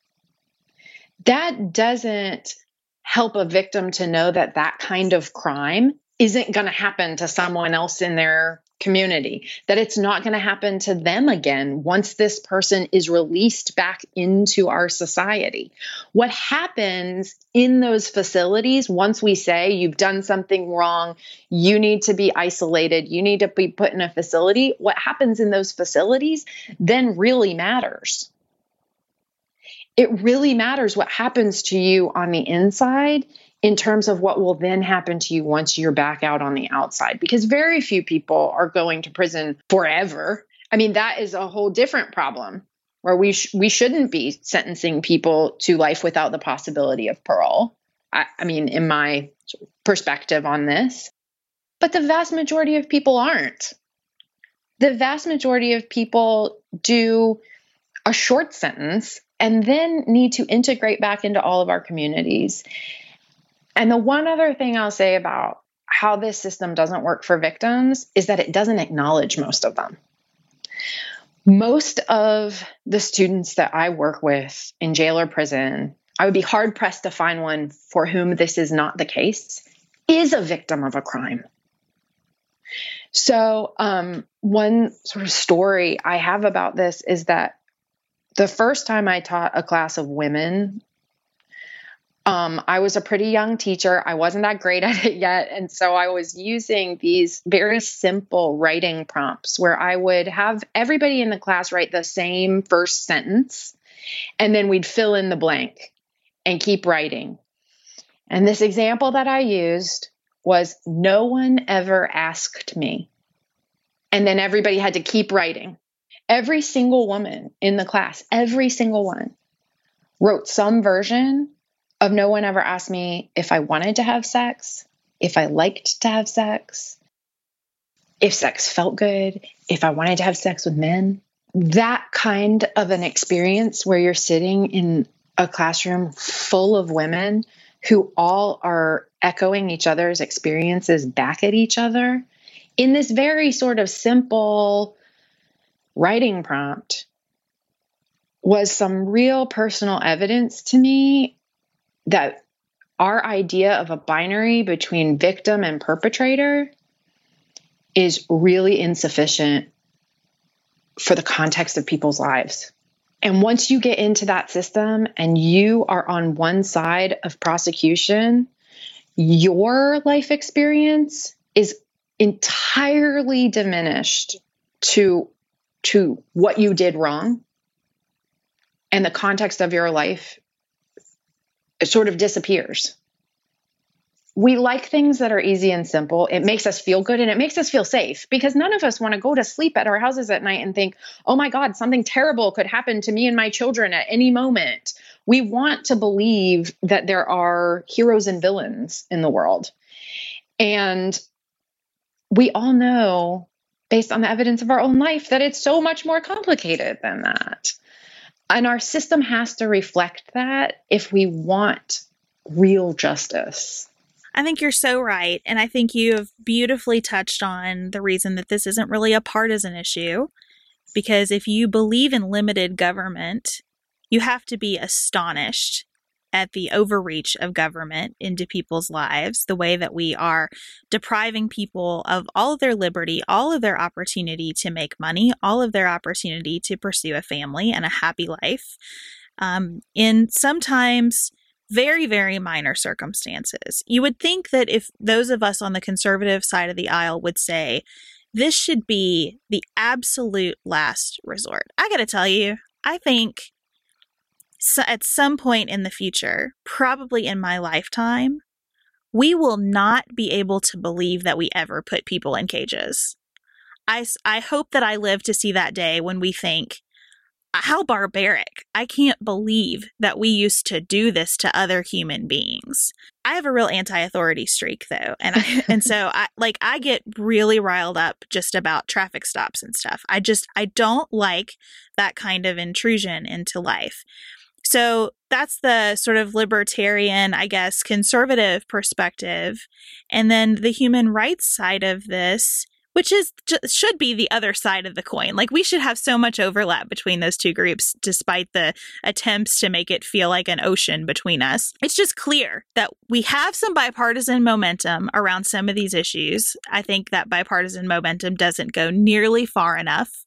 That doesn't help a victim to know that that kind of crime isn't going to happen to someone else in their community, that it's not going to happen to them again once this person is released back into our society. What happens in those facilities once we say you've done something wrong, you need to be isolated, you need to be put in a facility, what happens in those facilities then really matters. It really matters what happens to you on the inside in terms of what will then happen to you once you're back out on the outside because very few people are going to prison forever. I mean that is a whole different problem where we sh- we shouldn't be sentencing people to life without the possibility of parole. I, I mean in my perspective on this. But the vast majority of people aren't. The vast majority of people do a short sentence and then need to integrate back into all of our communities and the one other thing I'll say about how this system doesn't work for victims is that it doesn't acknowledge most of them. Most of the students that I work with in jail or prison, I would be hard pressed to find one for whom this is not the case, is a victim of a crime. So, um, one sort of story I have about this is that the first time I taught a class of women, um, I was a pretty young teacher. I wasn't that great at it yet. And so I was using these very simple writing prompts where I would have everybody in the class write the same first sentence, and then we'd fill in the blank and keep writing. And this example that I used was no one ever asked me. And then everybody had to keep writing. Every single woman in the class, every single one, wrote some version of no one ever asked me if I wanted to have sex, if I liked to have sex, if sex felt good, if I wanted to have sex with men. That kind of an experience where you're sitting in a classroom full of women who all are echoing each other's experiences back at each other in this very sort of simple writing prompt was some real personal evidence to me that our idea of a binary between victim and perpetrator is really insufficient for the context of people's lives. And once you get into that system and you are on one side of prosecution, your life experience is entirely diminished to to what you did wrong and the context of your life it sort of disappears we like things that are easy and simple. It makes us feel good and it makes us feel safe because none of us want to go to sleep at our houses at night and think, oh my God, something terrible could happen to me and my children at any moment. We want to believe that there are heroes and villains in the world. And we all know, based on the evidence of our own life, that it's so much more complicated than that. And our system has to reflect that if we want real justice. I think you're so right. And I think you have beautifully touched on the reason that this isn't really a partisan issue. Because if you believe in limited government, you have to be astonished at the overreach of government into people's lives, the way that we are depriving people of all of their liberty, all of their opportunity to make money, all of their opportunity to pursue a family and a happy life. Um, in sometimes very, very minor circumstances. You would think that if those of us on the conservative side of the aisle would say, this should be the absolute last resort. I got to tell you, I think so at some point in the future, probably in my lifetime, we will not be able to believe that we ever put people in cages. I, I hope that I live to see that day when we think, how barbaric. I can't believe that we used to do this to other human beings. I have a real anti-authority streak though. And I, and so I like I get really riled up just about traffic stops and stuff. I just I don't like that kind of intrusion into life. So that's the sort of libertarian, I guess, conservative perspective. And then the human rights side of this which is should be the other side of the coin. Like we should have so much overlap between those two groups despite the attempts to make it feel like an ocean between us. It's just clear that we have some bipartisan momentum around some of these issues. I think that bipartisan momentum doesn't go nearly far enough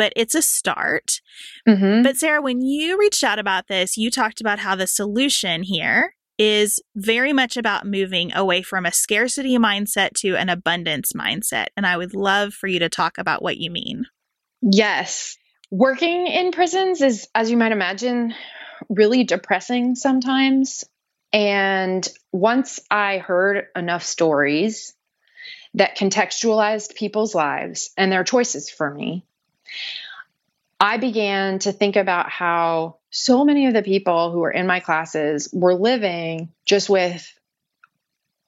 but it's a start. Mm-hmm. But Sarah, when you reached out about this, you talked about how the solution here is very much about moving away from a scarcity mindset to an abundance mindset. And I would love for you to talk about what you mean. Yes. Working in prisons is, as you might imagine, really depressing sometimes. And once I heard enough stories that contextualized people's lives and their choices for me, I began to think about how so many of the people who were in my classes were living just with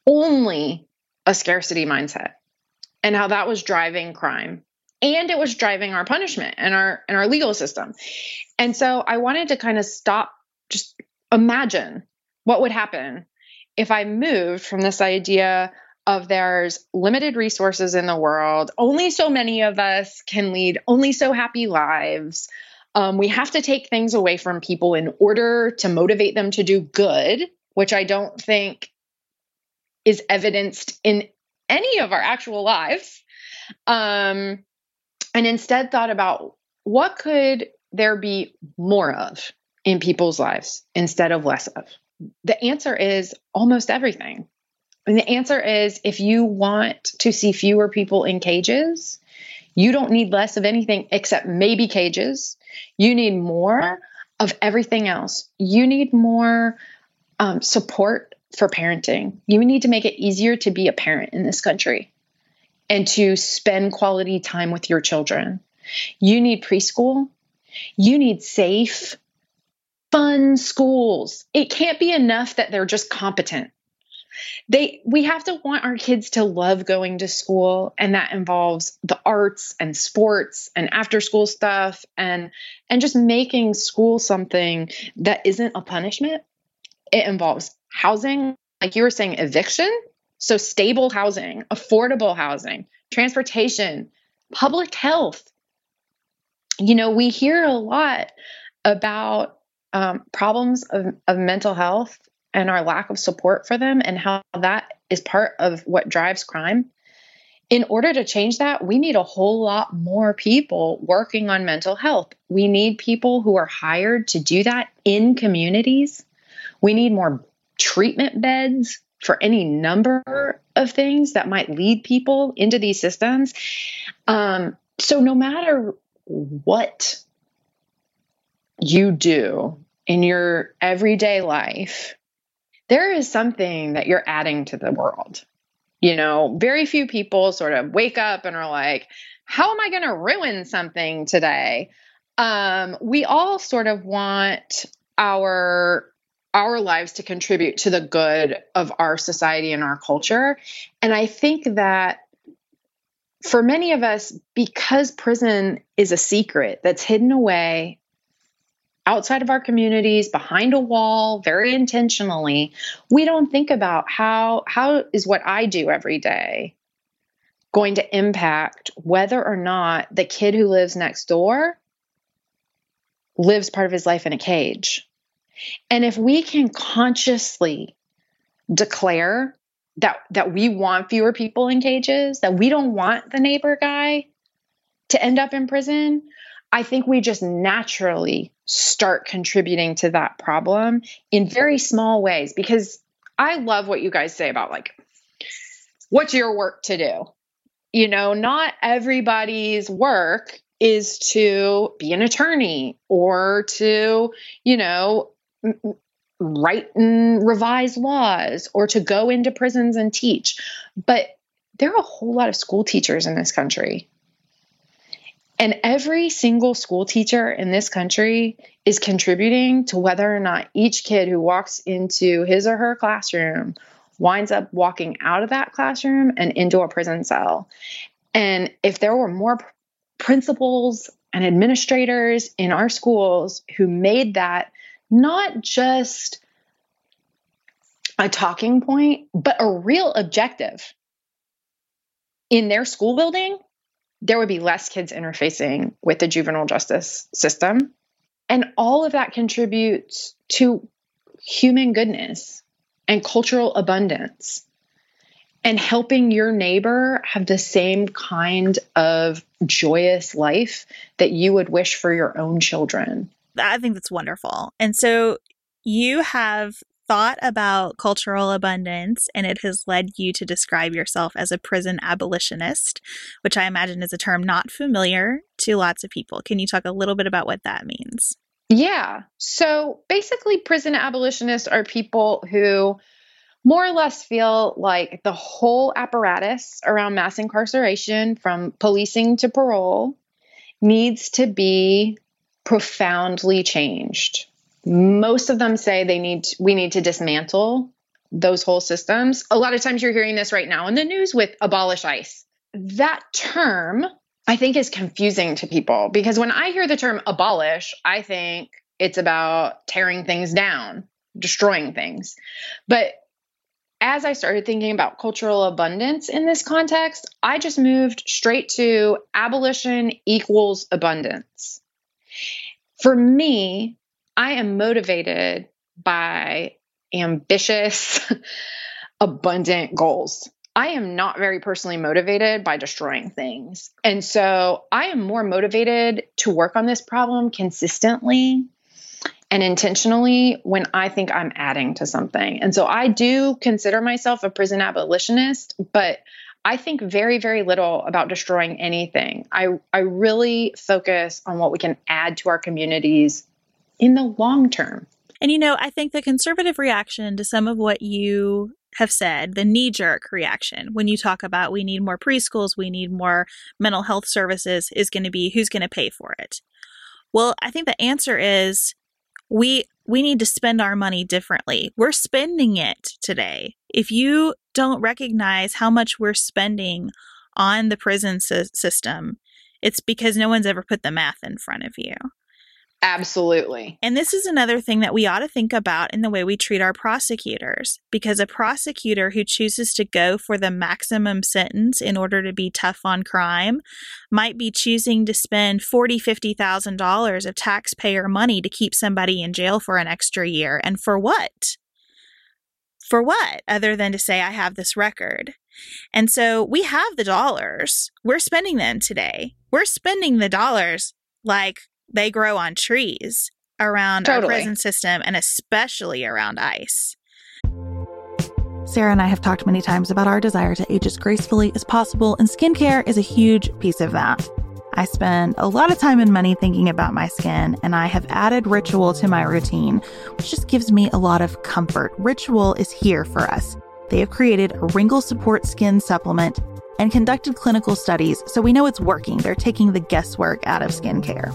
only a scarcity mindset and how that was driving crime and it was driving our punishment and our and our legal system. And so I wanted to kind of stop just imagine what would happen if I moved from this idea of there's limited resources in the world. Only so many of us can lead only so happy lives. Um, we have to take things away from people in order to motivate them to do good, which I don't think is evidenced in any of our actual lives. Um, and instead thought about what could there be more of in people's lives instead of less of? The answer is almost everything. And the answer is if you want to see fewer people in cages, you don't need less of anything except maybe cages. You need more of everything else. You need more um, support for parenting. You need to make it easier to be a parent in this country and to spend quality time with your children. You need preschool. You need safe, fun schools. It can't be enough that they're just competent. They we have to want our kids to love going to school and that involves the arts and sports and after school stuff and and just making school something that isn't a punishment. It involves housing, like you were saying eviction, so stable housing, affordable housing, transportation, public health. You know, we hear a lot about um, problems of, of mental health and our lack of support for them and how that is part of what drives crime. In order to change that, we need a whole lot more people working on mental health. We need people who are hired to do that in communities. We need more treatment beds for any number of things that might lead people into these systems. Um, so, no matter what you do in your everyday life, there is something that you're adding to the world. You know, very few people sort of wake up and are like, how am I going to ruin something today? Um, we all sort of want our our lives to contribute to the good of our society and our culture. And I think that for many of us, because prison is a secret that's hidden away outside of our communities behind a wall very intentionally we don't think about how how is what i do every day going to impact whether or not the kid who lives next door lives part of his life in a cage. And if we can consciously declare that that we want fewer people in cages, that we don't want the neighbor guy to end up in prison, I think we just naturally start contributing to that problem in very small ways because I love what you guys say about like what's your work to do? You know, not everybody's work is to be an attorney or to, you know, write and revise laws or to go into prisons and teach. But there are a whole lot of school teachers in this country. And every single school teacher in this country is contributing to whether or not each kid who walks into his or her classroom winds up walking out of that classroom and into a prison cell. And if there were more principals and administrators in our schools who made that not just a talking point, but a real objective. In their school building, there would be less kids interfacing with the juvenile justice system. And all of that contributes to human goodness and cultural abundance and helping your neighbor have the same kind of joyous life that you would wish for your own children. I think that's wonderful. And so you have thought about cultural abundance and it has led you to describe yourself as a prison abolitionist, which I imagine is a term not familiar to lots of people. Can you talk a little bit about what that means? Yeah. So basically, prison abolitionists are people who more or less feel like the whole apparatus around mass incarceration, from policing to parole, needs to be profoundly changed. Most of them say they need we need to dismantle those whole systems. A lot of times you're hearing this right now in the news with abolish ICE. That term I think is confusing to people because when I hear the term abolish, I think it's about tearing things down, destroying things. But as I started thinking about cultural abundance in this context, I just moved straight to abolition equals abundance. For me, I am motivated by ambitious, abundant goals. I am not very personally motivated by destroying things. And so I am more motivated to work on this problem consistently and intentionally when I think I'm adding to something. And so I do consider myself a prison abolitionist, but I think very, very little about destroying anything. I, I really focus on what we can add to our communities in the long term. And you know, I think the conservative reaction to some of what you have said, the knee jerk reaction when you talk about we need more preschools, we need more mental health services, is going to be who's going to pay for it? Well, I think the answer is we we need to spend our money differently. We're spending it today. If you don't recognize how much we're spending on the prison system, it's because no one's ever put the math in front of you. Absolutely. And this is another thing that we ought to think about in the way we treat our prosecutors because a prosecutor who chooses to go for the maximum sentence in order to be tough on crime might be choosing to spend forty, fifty thousand dollars of taxpayer money to keep somebody in jail for an extra year. And for what? For what? Other than to say I have this record. And so we have the dollars. We're spending them today. We're spending the dollars like they grow on trees around totally. our prison system and especially around ICE. Sarah and I have talked many times about our desire to age as gracefully as possible, and skincare is a huge piece of that. I spend a lot of time and money thinking about my skin, and I have added Ritual to my routine, which just gives me a lot of comfort. Ritual is here for us. They have created a wrinkle support skin supplement and conducted clinical studies, so we know it's working. They're taking the guesswork out of skincare.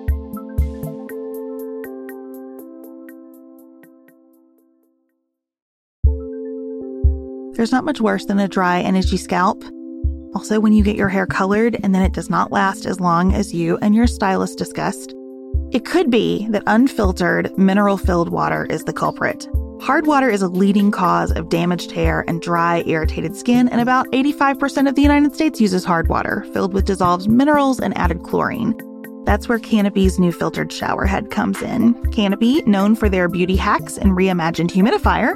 There's not much worse than a dry itchy scalp. Also, when you get your hair colored and then it does not last as long as you and your stylist discussed. It could be that unfiltered, mineral filled water is the culprit. Hard water is a leading cause of damaged hair and dry, irritated skin, and about 85% of the United States uses hard water, filled with dissolved minerals and added chlorine. That's where Canopy's new filtered shower head comes in. Canopy, known for their beauty hacks and reimagined humidifier,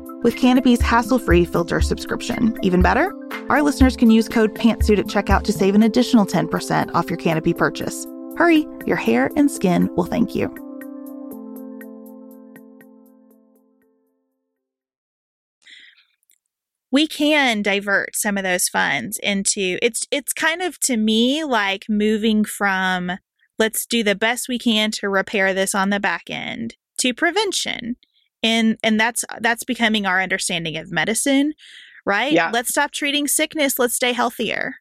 With Canopy's hassle free filter subscription. Even better, our listeners can use code PANTSUIT at checkout to save an additional 10% off your Canopy purchase. Hurry, your hair and skin will thank you. we can divert some of those funds into it's it's kind of to me like moving from let's do the best we can to repair this on the back end to prevention and and that's that's becoming our understanding of medicine right Yeah. let's stop treating sickness let's stay healthier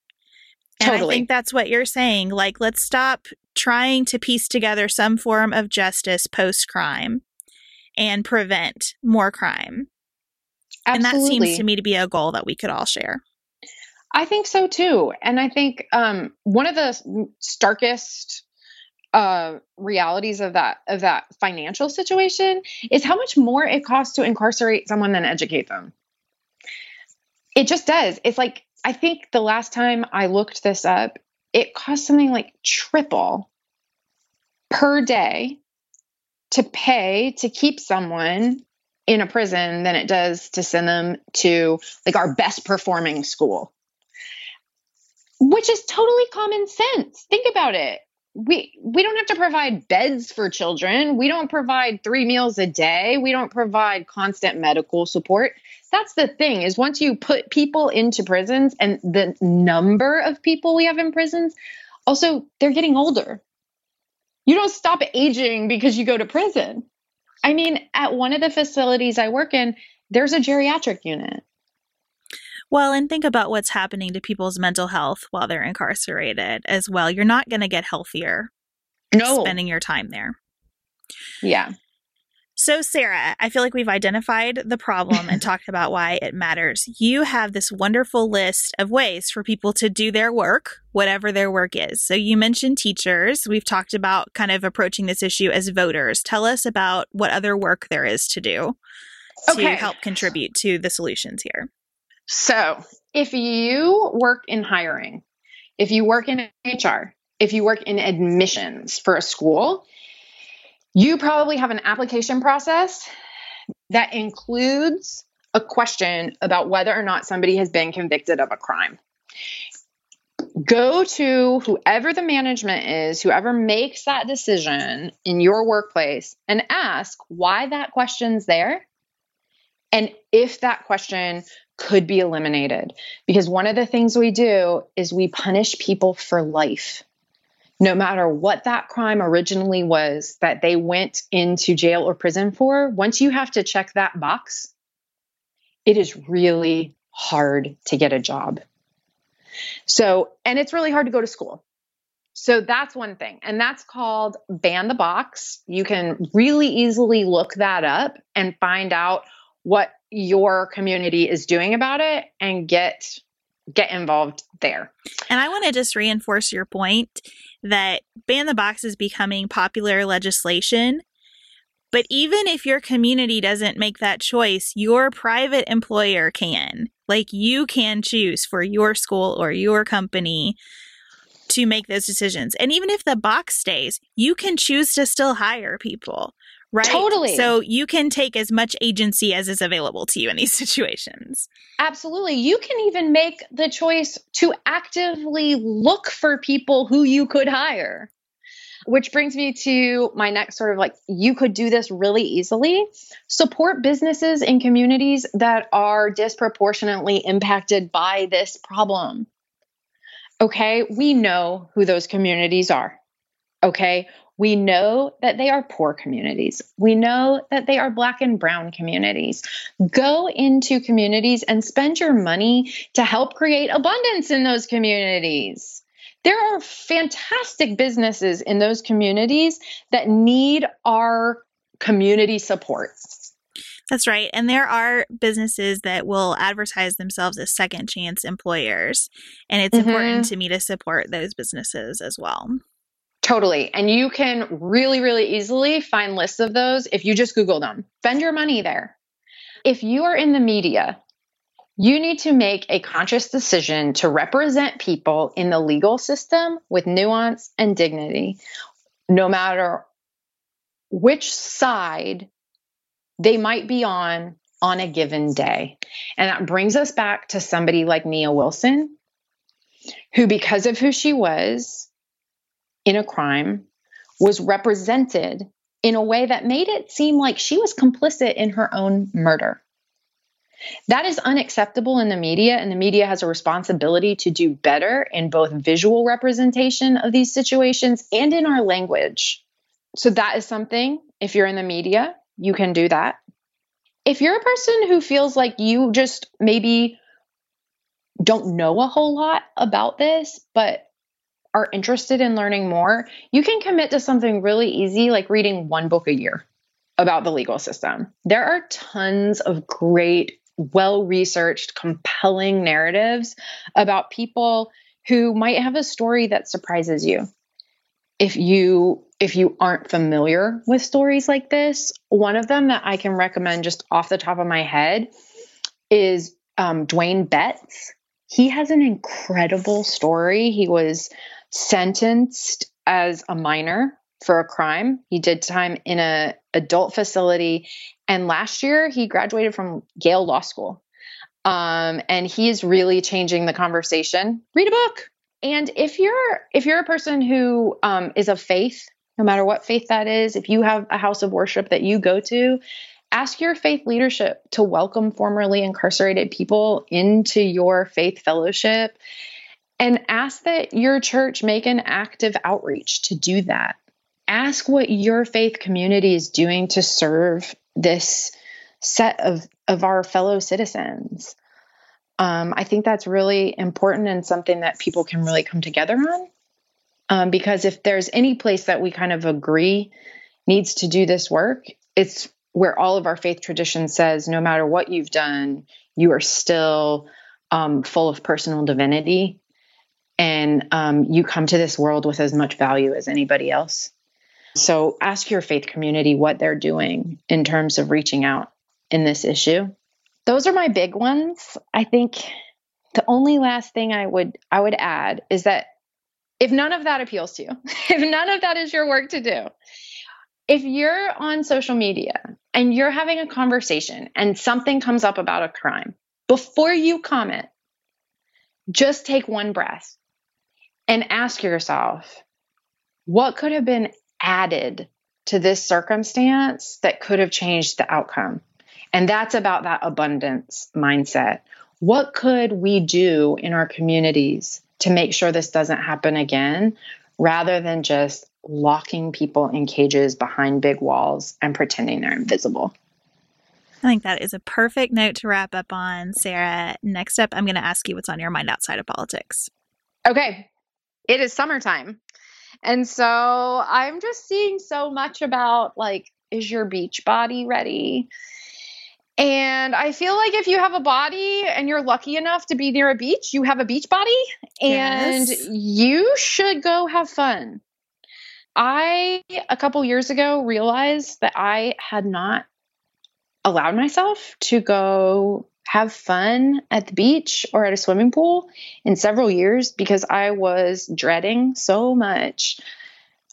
and Totally. i think that's what you're saying like let's stop trying to piece together some form of justice post crime and prevent more crime Absolutely. and that seems to me to be a goal that we could all share I think so too. And I think um, one of the starkest uh, realities of that of that financial situation is how much more it costs to incarcerate someone than educate them. It just does. It's like I think the last time I looked this up, it costs something like triple per day to pay to keep someone in a prison than it does to send them to like our best performing school which is totally common sense. Think about it. We we don't have to provide beds for children. We don't provide 3 meals a day. We don't provide constant medical support. That's the thing is once you put people into prisons and the number of people we have in prisons also they're getting older. You don't stop aging because you go to prison. I mean, at one of the facilities I work in, there's a geriatric unit. Well, and think about what's happening to people's mental health while they're incarcerated as well. You're not going to get healthier No. spending your time there. Yeah. So, Sarah, I feel like we've identified the problem and talked about why it matters. You have this wonderful list of ways for people to do their work, whatever their work is. So, you mentioned teachers. We've talked about kind of approaching this issue as voters. Tell us about what other work there is to do to Okay. help contribute to the solutions here. So, if you work in hiring, if you work in HR, if you work in admissions for a school, you probably have an application process that includes a question about whether or not somebody has been convicted of a crime. Go to whoever the management is, whoever makes that decision in your workplace, and ask why that question's there and if that question could be eliminated. Because one of the things we do is we punish people for life. No matter what that crime originally was that they went into jail or prison for, once you have to check that box, it is really hard to get a job. So, and it's really hard to go to school. So that's one thing. And that's called Ban the Box. You can really easily look that up and find out what your community is doing about it and get get involved there. And I want to just reinforce your point that ban the box is becoming popular legislation. But even if your community doesn't make that choice, your private employer can. Like you can choose for your school or your company to make those decisions. And even if the box stays, you can choose to still hire people, right? Totally. So you can take as much agency as is available to you in these situations. Absolutely. You can even make the choice to actively look for people who you could hire. Which brings me to my next sort of like, you could do this really easily. Support businesses in communities that are disproportionately impacted by this problem. Okay, we know who those communities are. Okay, we know that they are poor communities. We know that they are Black and Brown communities. Go into communities and spend your money to help create abundance in those communities. There are fantastic businesses in those communities that need our community support. That's right. And there are businesses that will advertise themselves as second chance employers. And it's Mhm. important to me to support those businesses as well. Totally. And you can really, really easily find lists of those if you just Google them. Spend your money there. If you are in the media, you need to make a conscious decision to represent people in the legal system with nuance and dignity, no matter which side they might be on on a given day. And that brings us back to somebody like Nia Wilson, who, because of who she was in a crime, was represented in a way that made it seem like she was complicit in her own murder. That is unacceptable in the media, and the media has a responsibility to do better in both visual representation of these situations and in our language. So, that is something, if you're in the media, you can do that. If you're a person who feels like you just maybe don't know a whole lot about this, but are interested in learning more, you can commit to something really easy like reading one book a year about the legal system. There are tons of great, well researched, compelling narratives about people who might have a story that surprises you. If you if you aren't familiar with stories like this, one of them that I can recommend just off the top of my head is um, Dwayne Betts. He has an incredible story. He was sentenced as a minor for a crime. He did time in a adult facility, and last year he graduated from Yale Law School. Um, and he is really changing the conversation. Read a book. And if you're if you're a person who um, is of faith no matter what faith that is. If you have a house of worship that you go to, ask your faith leadership to welcome formerly incarcerated people into your faith fellowship and ask that your church make an active outreach to do that. Ask what your faith community is doing to serve this set of, of our fellow citizens. Um, I think that's really important and something that people can really come together on. Um, because if there's any place that we kind of agree needs to do this work, it's where all of our faith tradition says no matter what you've done, you are still um, full of personal divinity and um, you come to this world with as much value as anybody else. So ask your faith community what they're doing in terms of reaching out in this issue. Those are my big ones. I think the only last thing I would I would add is that if none of that appeals to you, if none of that is your work to do, if you're on social media and you're having a conversation and something comes up about a crime, before you comment, just take one breath and ask yourself, what could have been added to this circumstance that could have changed the outcome? And that's about that abundance mindset. What could we do in our communities to make sure this doesn't happen again rather than just locking people in cages behind big walls and pretending they're invisible. I think that is a perfect note to wrap up on, Sarah. Next up, I'm going to ask you what's on your mind outside of politics. Okay. It is summertime. And so I'm just seeing so much about like, is your beach body ready? And I feel like if you have a body and you're lucky enough to be near a beach, you have a beach body and yes. you should go have fun. I, a couple years ago, realized that I had not allowed myself to go have fun at the beach or at a swimming pool in several years because I was dreading so much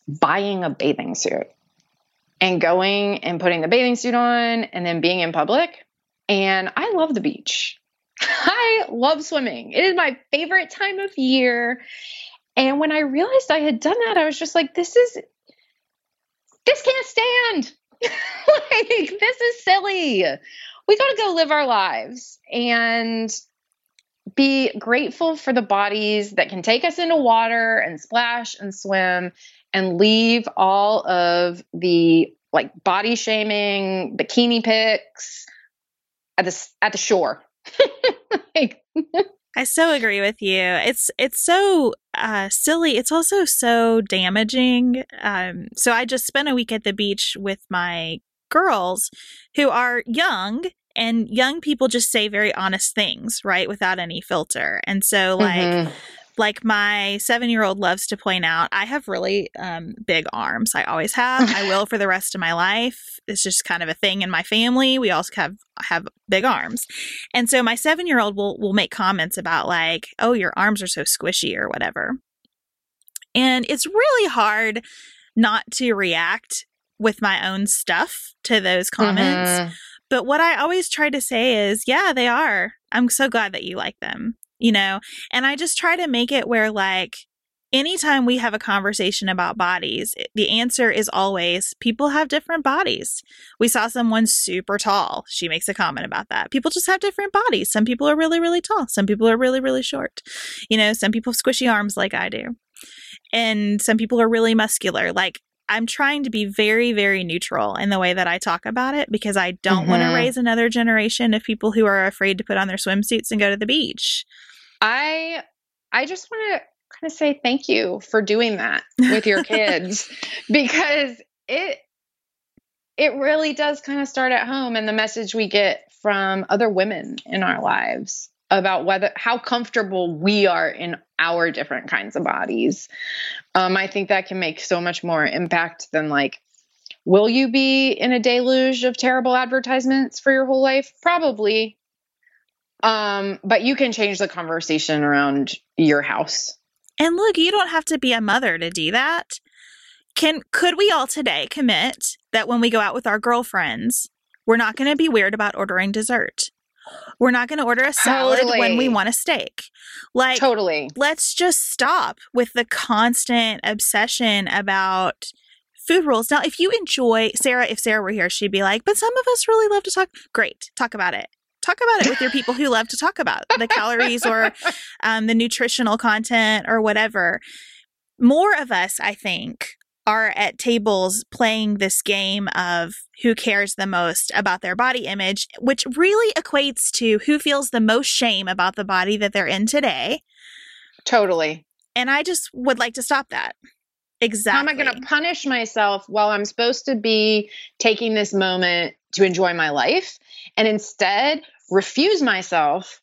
buying a bathing suit and going and putting the bathing suit on and then being in public. And I love the beach. I love swimming. It is my favorite time of year. And when I realized I had done that, I was just like, this is, this can't stand. like, this is silly. We got to go live our lives and be grateful for the bodies that can take us into water and splash and swim and leave all of the like body shaming, bikini pics at the at the shore. like, I so agree with you. It's it's so uh, silly. It's also so damaging. Um, so I just spent a week at the beach with my girls, who are young, and young people just say very honest things, right, without any filter. And so, like. Mm-hmm like my seven year old loves to point out, I have really um, big arms. I always have. I will for the rest of my life. It's just kind of a thing in my family. We also have have big arms, and so my seven year old will will make comments about like, "Oh, your arms are so squishy" or whatever. And it's really hard not to react with my own stuff to those comments. Mm-hmm. But what I always try to say is, yeah, they are. I'm so glad that you like them, you know? And I just try to make it where, like, anytime we have a conversation about bodies, the answer is always people have different bodies. We saw someone super tall. She makes a comment about that. People just have different bodies. Some people are really, really tall. Some people are really, really short. You know, some people have squishy arms like I do. And some people are really muscular. Like, I'm trying to be very, very neutral in the way that I talk about it because I don't mm-hmm. want to raise another generation of people who are afraid to put on their swimsuits and go to the beach. I I just want to kind of say thank you for doing that with your kids because it it really does kind of start at home and the message we get from other women in our lives about whether how comfortable we are in our different kinds of bodies. Um, I think that can make so much more impact than like, will you be in a deluge of terrible advertisements for your whole life? Probably. Um, but you can change the conversation around your house. And look, you don't have to be a mother to do that. Can could we all today commit that when we go out with our girlfriends, we're not going to be weird about ordering dessert? We're not going to order a salad totally. when we want a steak. Like, totally. Let's just stop with the constant obsession about food rules. Now, if you enjoy Sarah, if Sarah were here, she'd be like, but some of us really love to talk. Great. Talk about it. Talk about it with your people who love to talk about the calories or um, the nutritional content or whatever. More of us, I think, are at tables playing this game of who cares the most about their body image, which really equates to who feels the most shame about the body that they're in today. Totally. And I just would like to stop that. Exactly. How am I going to punish myself while I'm supposed to be taking this moment to enjoy my life and instead refuse myself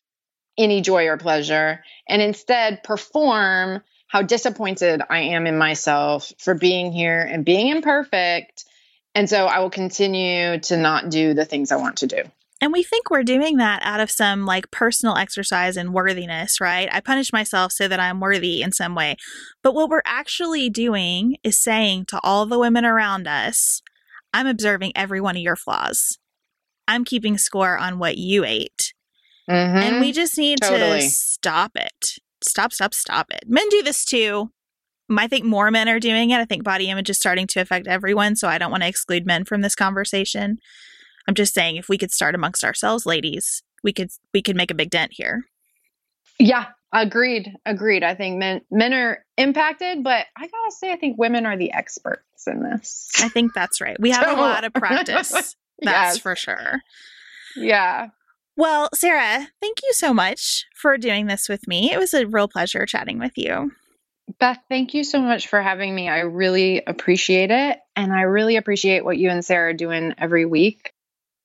any joy or pleasure and instead perform how disappointed I am in myself for being here and being imperfect. And so I will continue to not do the things I want to do. And we think we're doing that out of some like personal exercise and worthiness, right? I punish myself so that I'm worthy in some way. But what we're actually doing is saying to all the women around us, I'm observing every one of your flaws. I'm keeping score on what you ate. Mm-hmm. And we just need totally. to stop it stop, stop, stop it. Men do this too. Um, I think more men are doing it. I think body image is starting to affect everyone. So I don't want to exclude men from this conversation. I'm just saying if we could start amongst ourselves, ladies, we could we could make a big dent here. Yeah, agreed. Agreed. I think men men are impacted, but I gotta say I think women are the experts in this. I think that's right. We have a lot of practice. That's yes. for sure. Yeah. Well, Sarah, thank you so much for doing this with me. It was a real pleasure chatting with you. Beth, thank you so much for having me. I really appreciate it. And I really appreciate what you and Sarah are doing every week.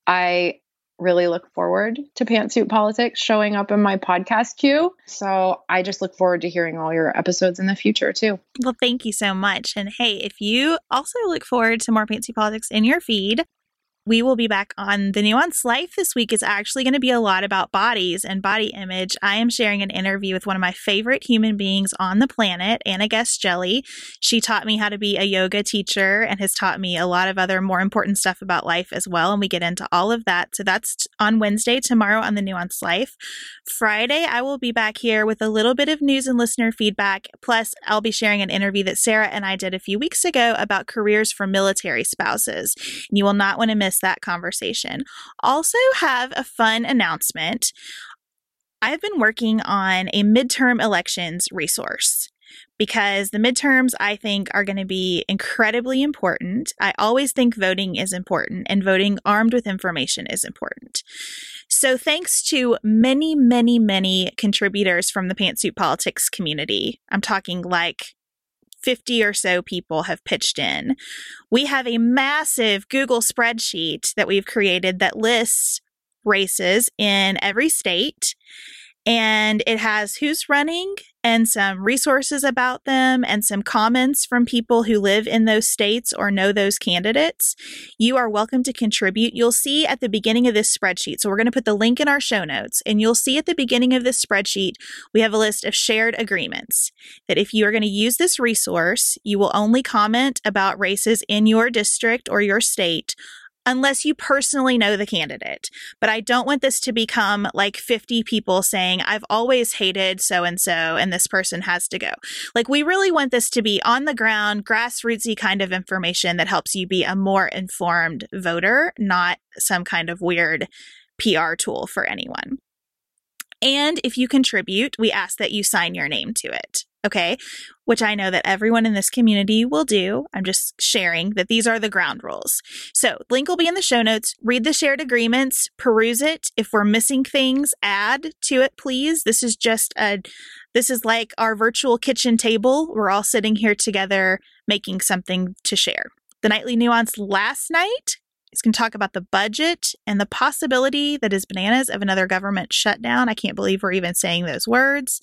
I really look forward to Pantsuit Politics showing up in my podcast queue. So I just look forward to hearing all your episodes in the future too. Well, thank you so much. And hey, if you also look forward to more Pantsuit Politics in your feed, we will be back on the Nuanced Life this week is actually going to be a lot about bodies and body image. I am sharing an interview with one of my favorite human beings on the planet, Anna Guest-Jelley. She taught me how to be a yoga teacher and has taught me a lot of other more important stuff about life as well. And we get into all of that. So that's on Wednesday, tomorrow on the Nuanced Life. Friday, I will be back here with a little bit of news and listener feedback. Plus, I'll be sharing an interview that Sarah and I did a few weeks ago about careers for military spouses. You will not want to miss that conversation. Also, have a fun announcement. I've been working on a midterm elections resource because the midterms I think are going to be incredibly important. I always think voting is important and voting armed with information is important. So, thanks to many, many, many contributors from the Pantsuit Politics community, I'm talking like 50 or so people have pitched in. We have a massive Google spreadsheet that we've created that lists races in every state and it has who's running and some resources about them and some comments from people who live in those states or know those candidates. You are welcome to contribute. You'll see at the beginning of this spreadsheet. So, we're going to put the link in our show notes, and you'll see at the beginning of this spreadsheet, we have a list of shared agreements that if you are going to use this resource, you will only comment about races in your district or your state unless you personally know the candidate. But I don't want this to become like 50 people saying, I've always hated so and so, and this person has to go. Like, we really want this to be on the ground, grassrootsy kind of information that helps you be a more informed voter, not some kind of weird PR tool for anyone. And if you contribute, we ask that you sign your name to it. Okay. Which I know that everyone in this community will do. I'm just sharing that these are the ground rules. So, link will be in the show notes. Read the shared agreements, peruse it. If we're missing things, add to it, please. This is just a, this is like our virtual kitchen table. We're all sitting here together making something to share. The nightly nuance last night is going to talk about the budget and the possibility that is bananas of another government shutdown. I can't believe we're even saying those words.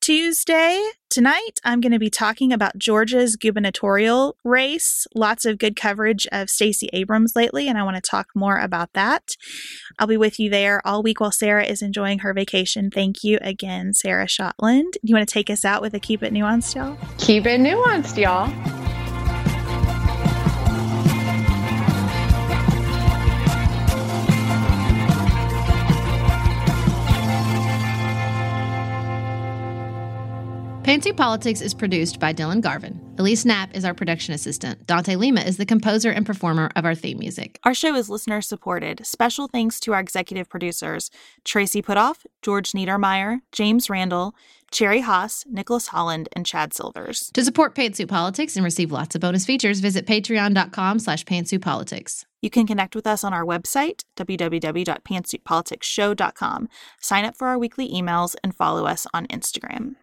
Tuesday, tonight, I'm going to be talking about Georgia's gubernatorial race. Lots of good coverage of Stacey Abrams lately, and I want to talk more about that. I'll be with you there all week while Sarah is enjoying her vacation. Thank you again, Sarah Shotland. You want to take us out with a Keep It Nuanced, y'all? Keep it nuanced, y'all. Pantsuit Politics is produced by Dylan Garvin. Elise Knapp is our production assistant. Dante Lima is the composer and performer of our theme music. Our show is listener supported. Special thanks to our executive producers Tracy Putoff, George Niedermeyer, James Randall, Cherry Haas, Nicholas Holland, and Chad Silvers. To support Pantsuit Politics and receive lots of bonus features, visit patreon.com slash pantsuitpolitics. You can connect with us on our website, www.pantsuitpoliticsshow.com. Sign up for our weekly emails and follow us on Instagram.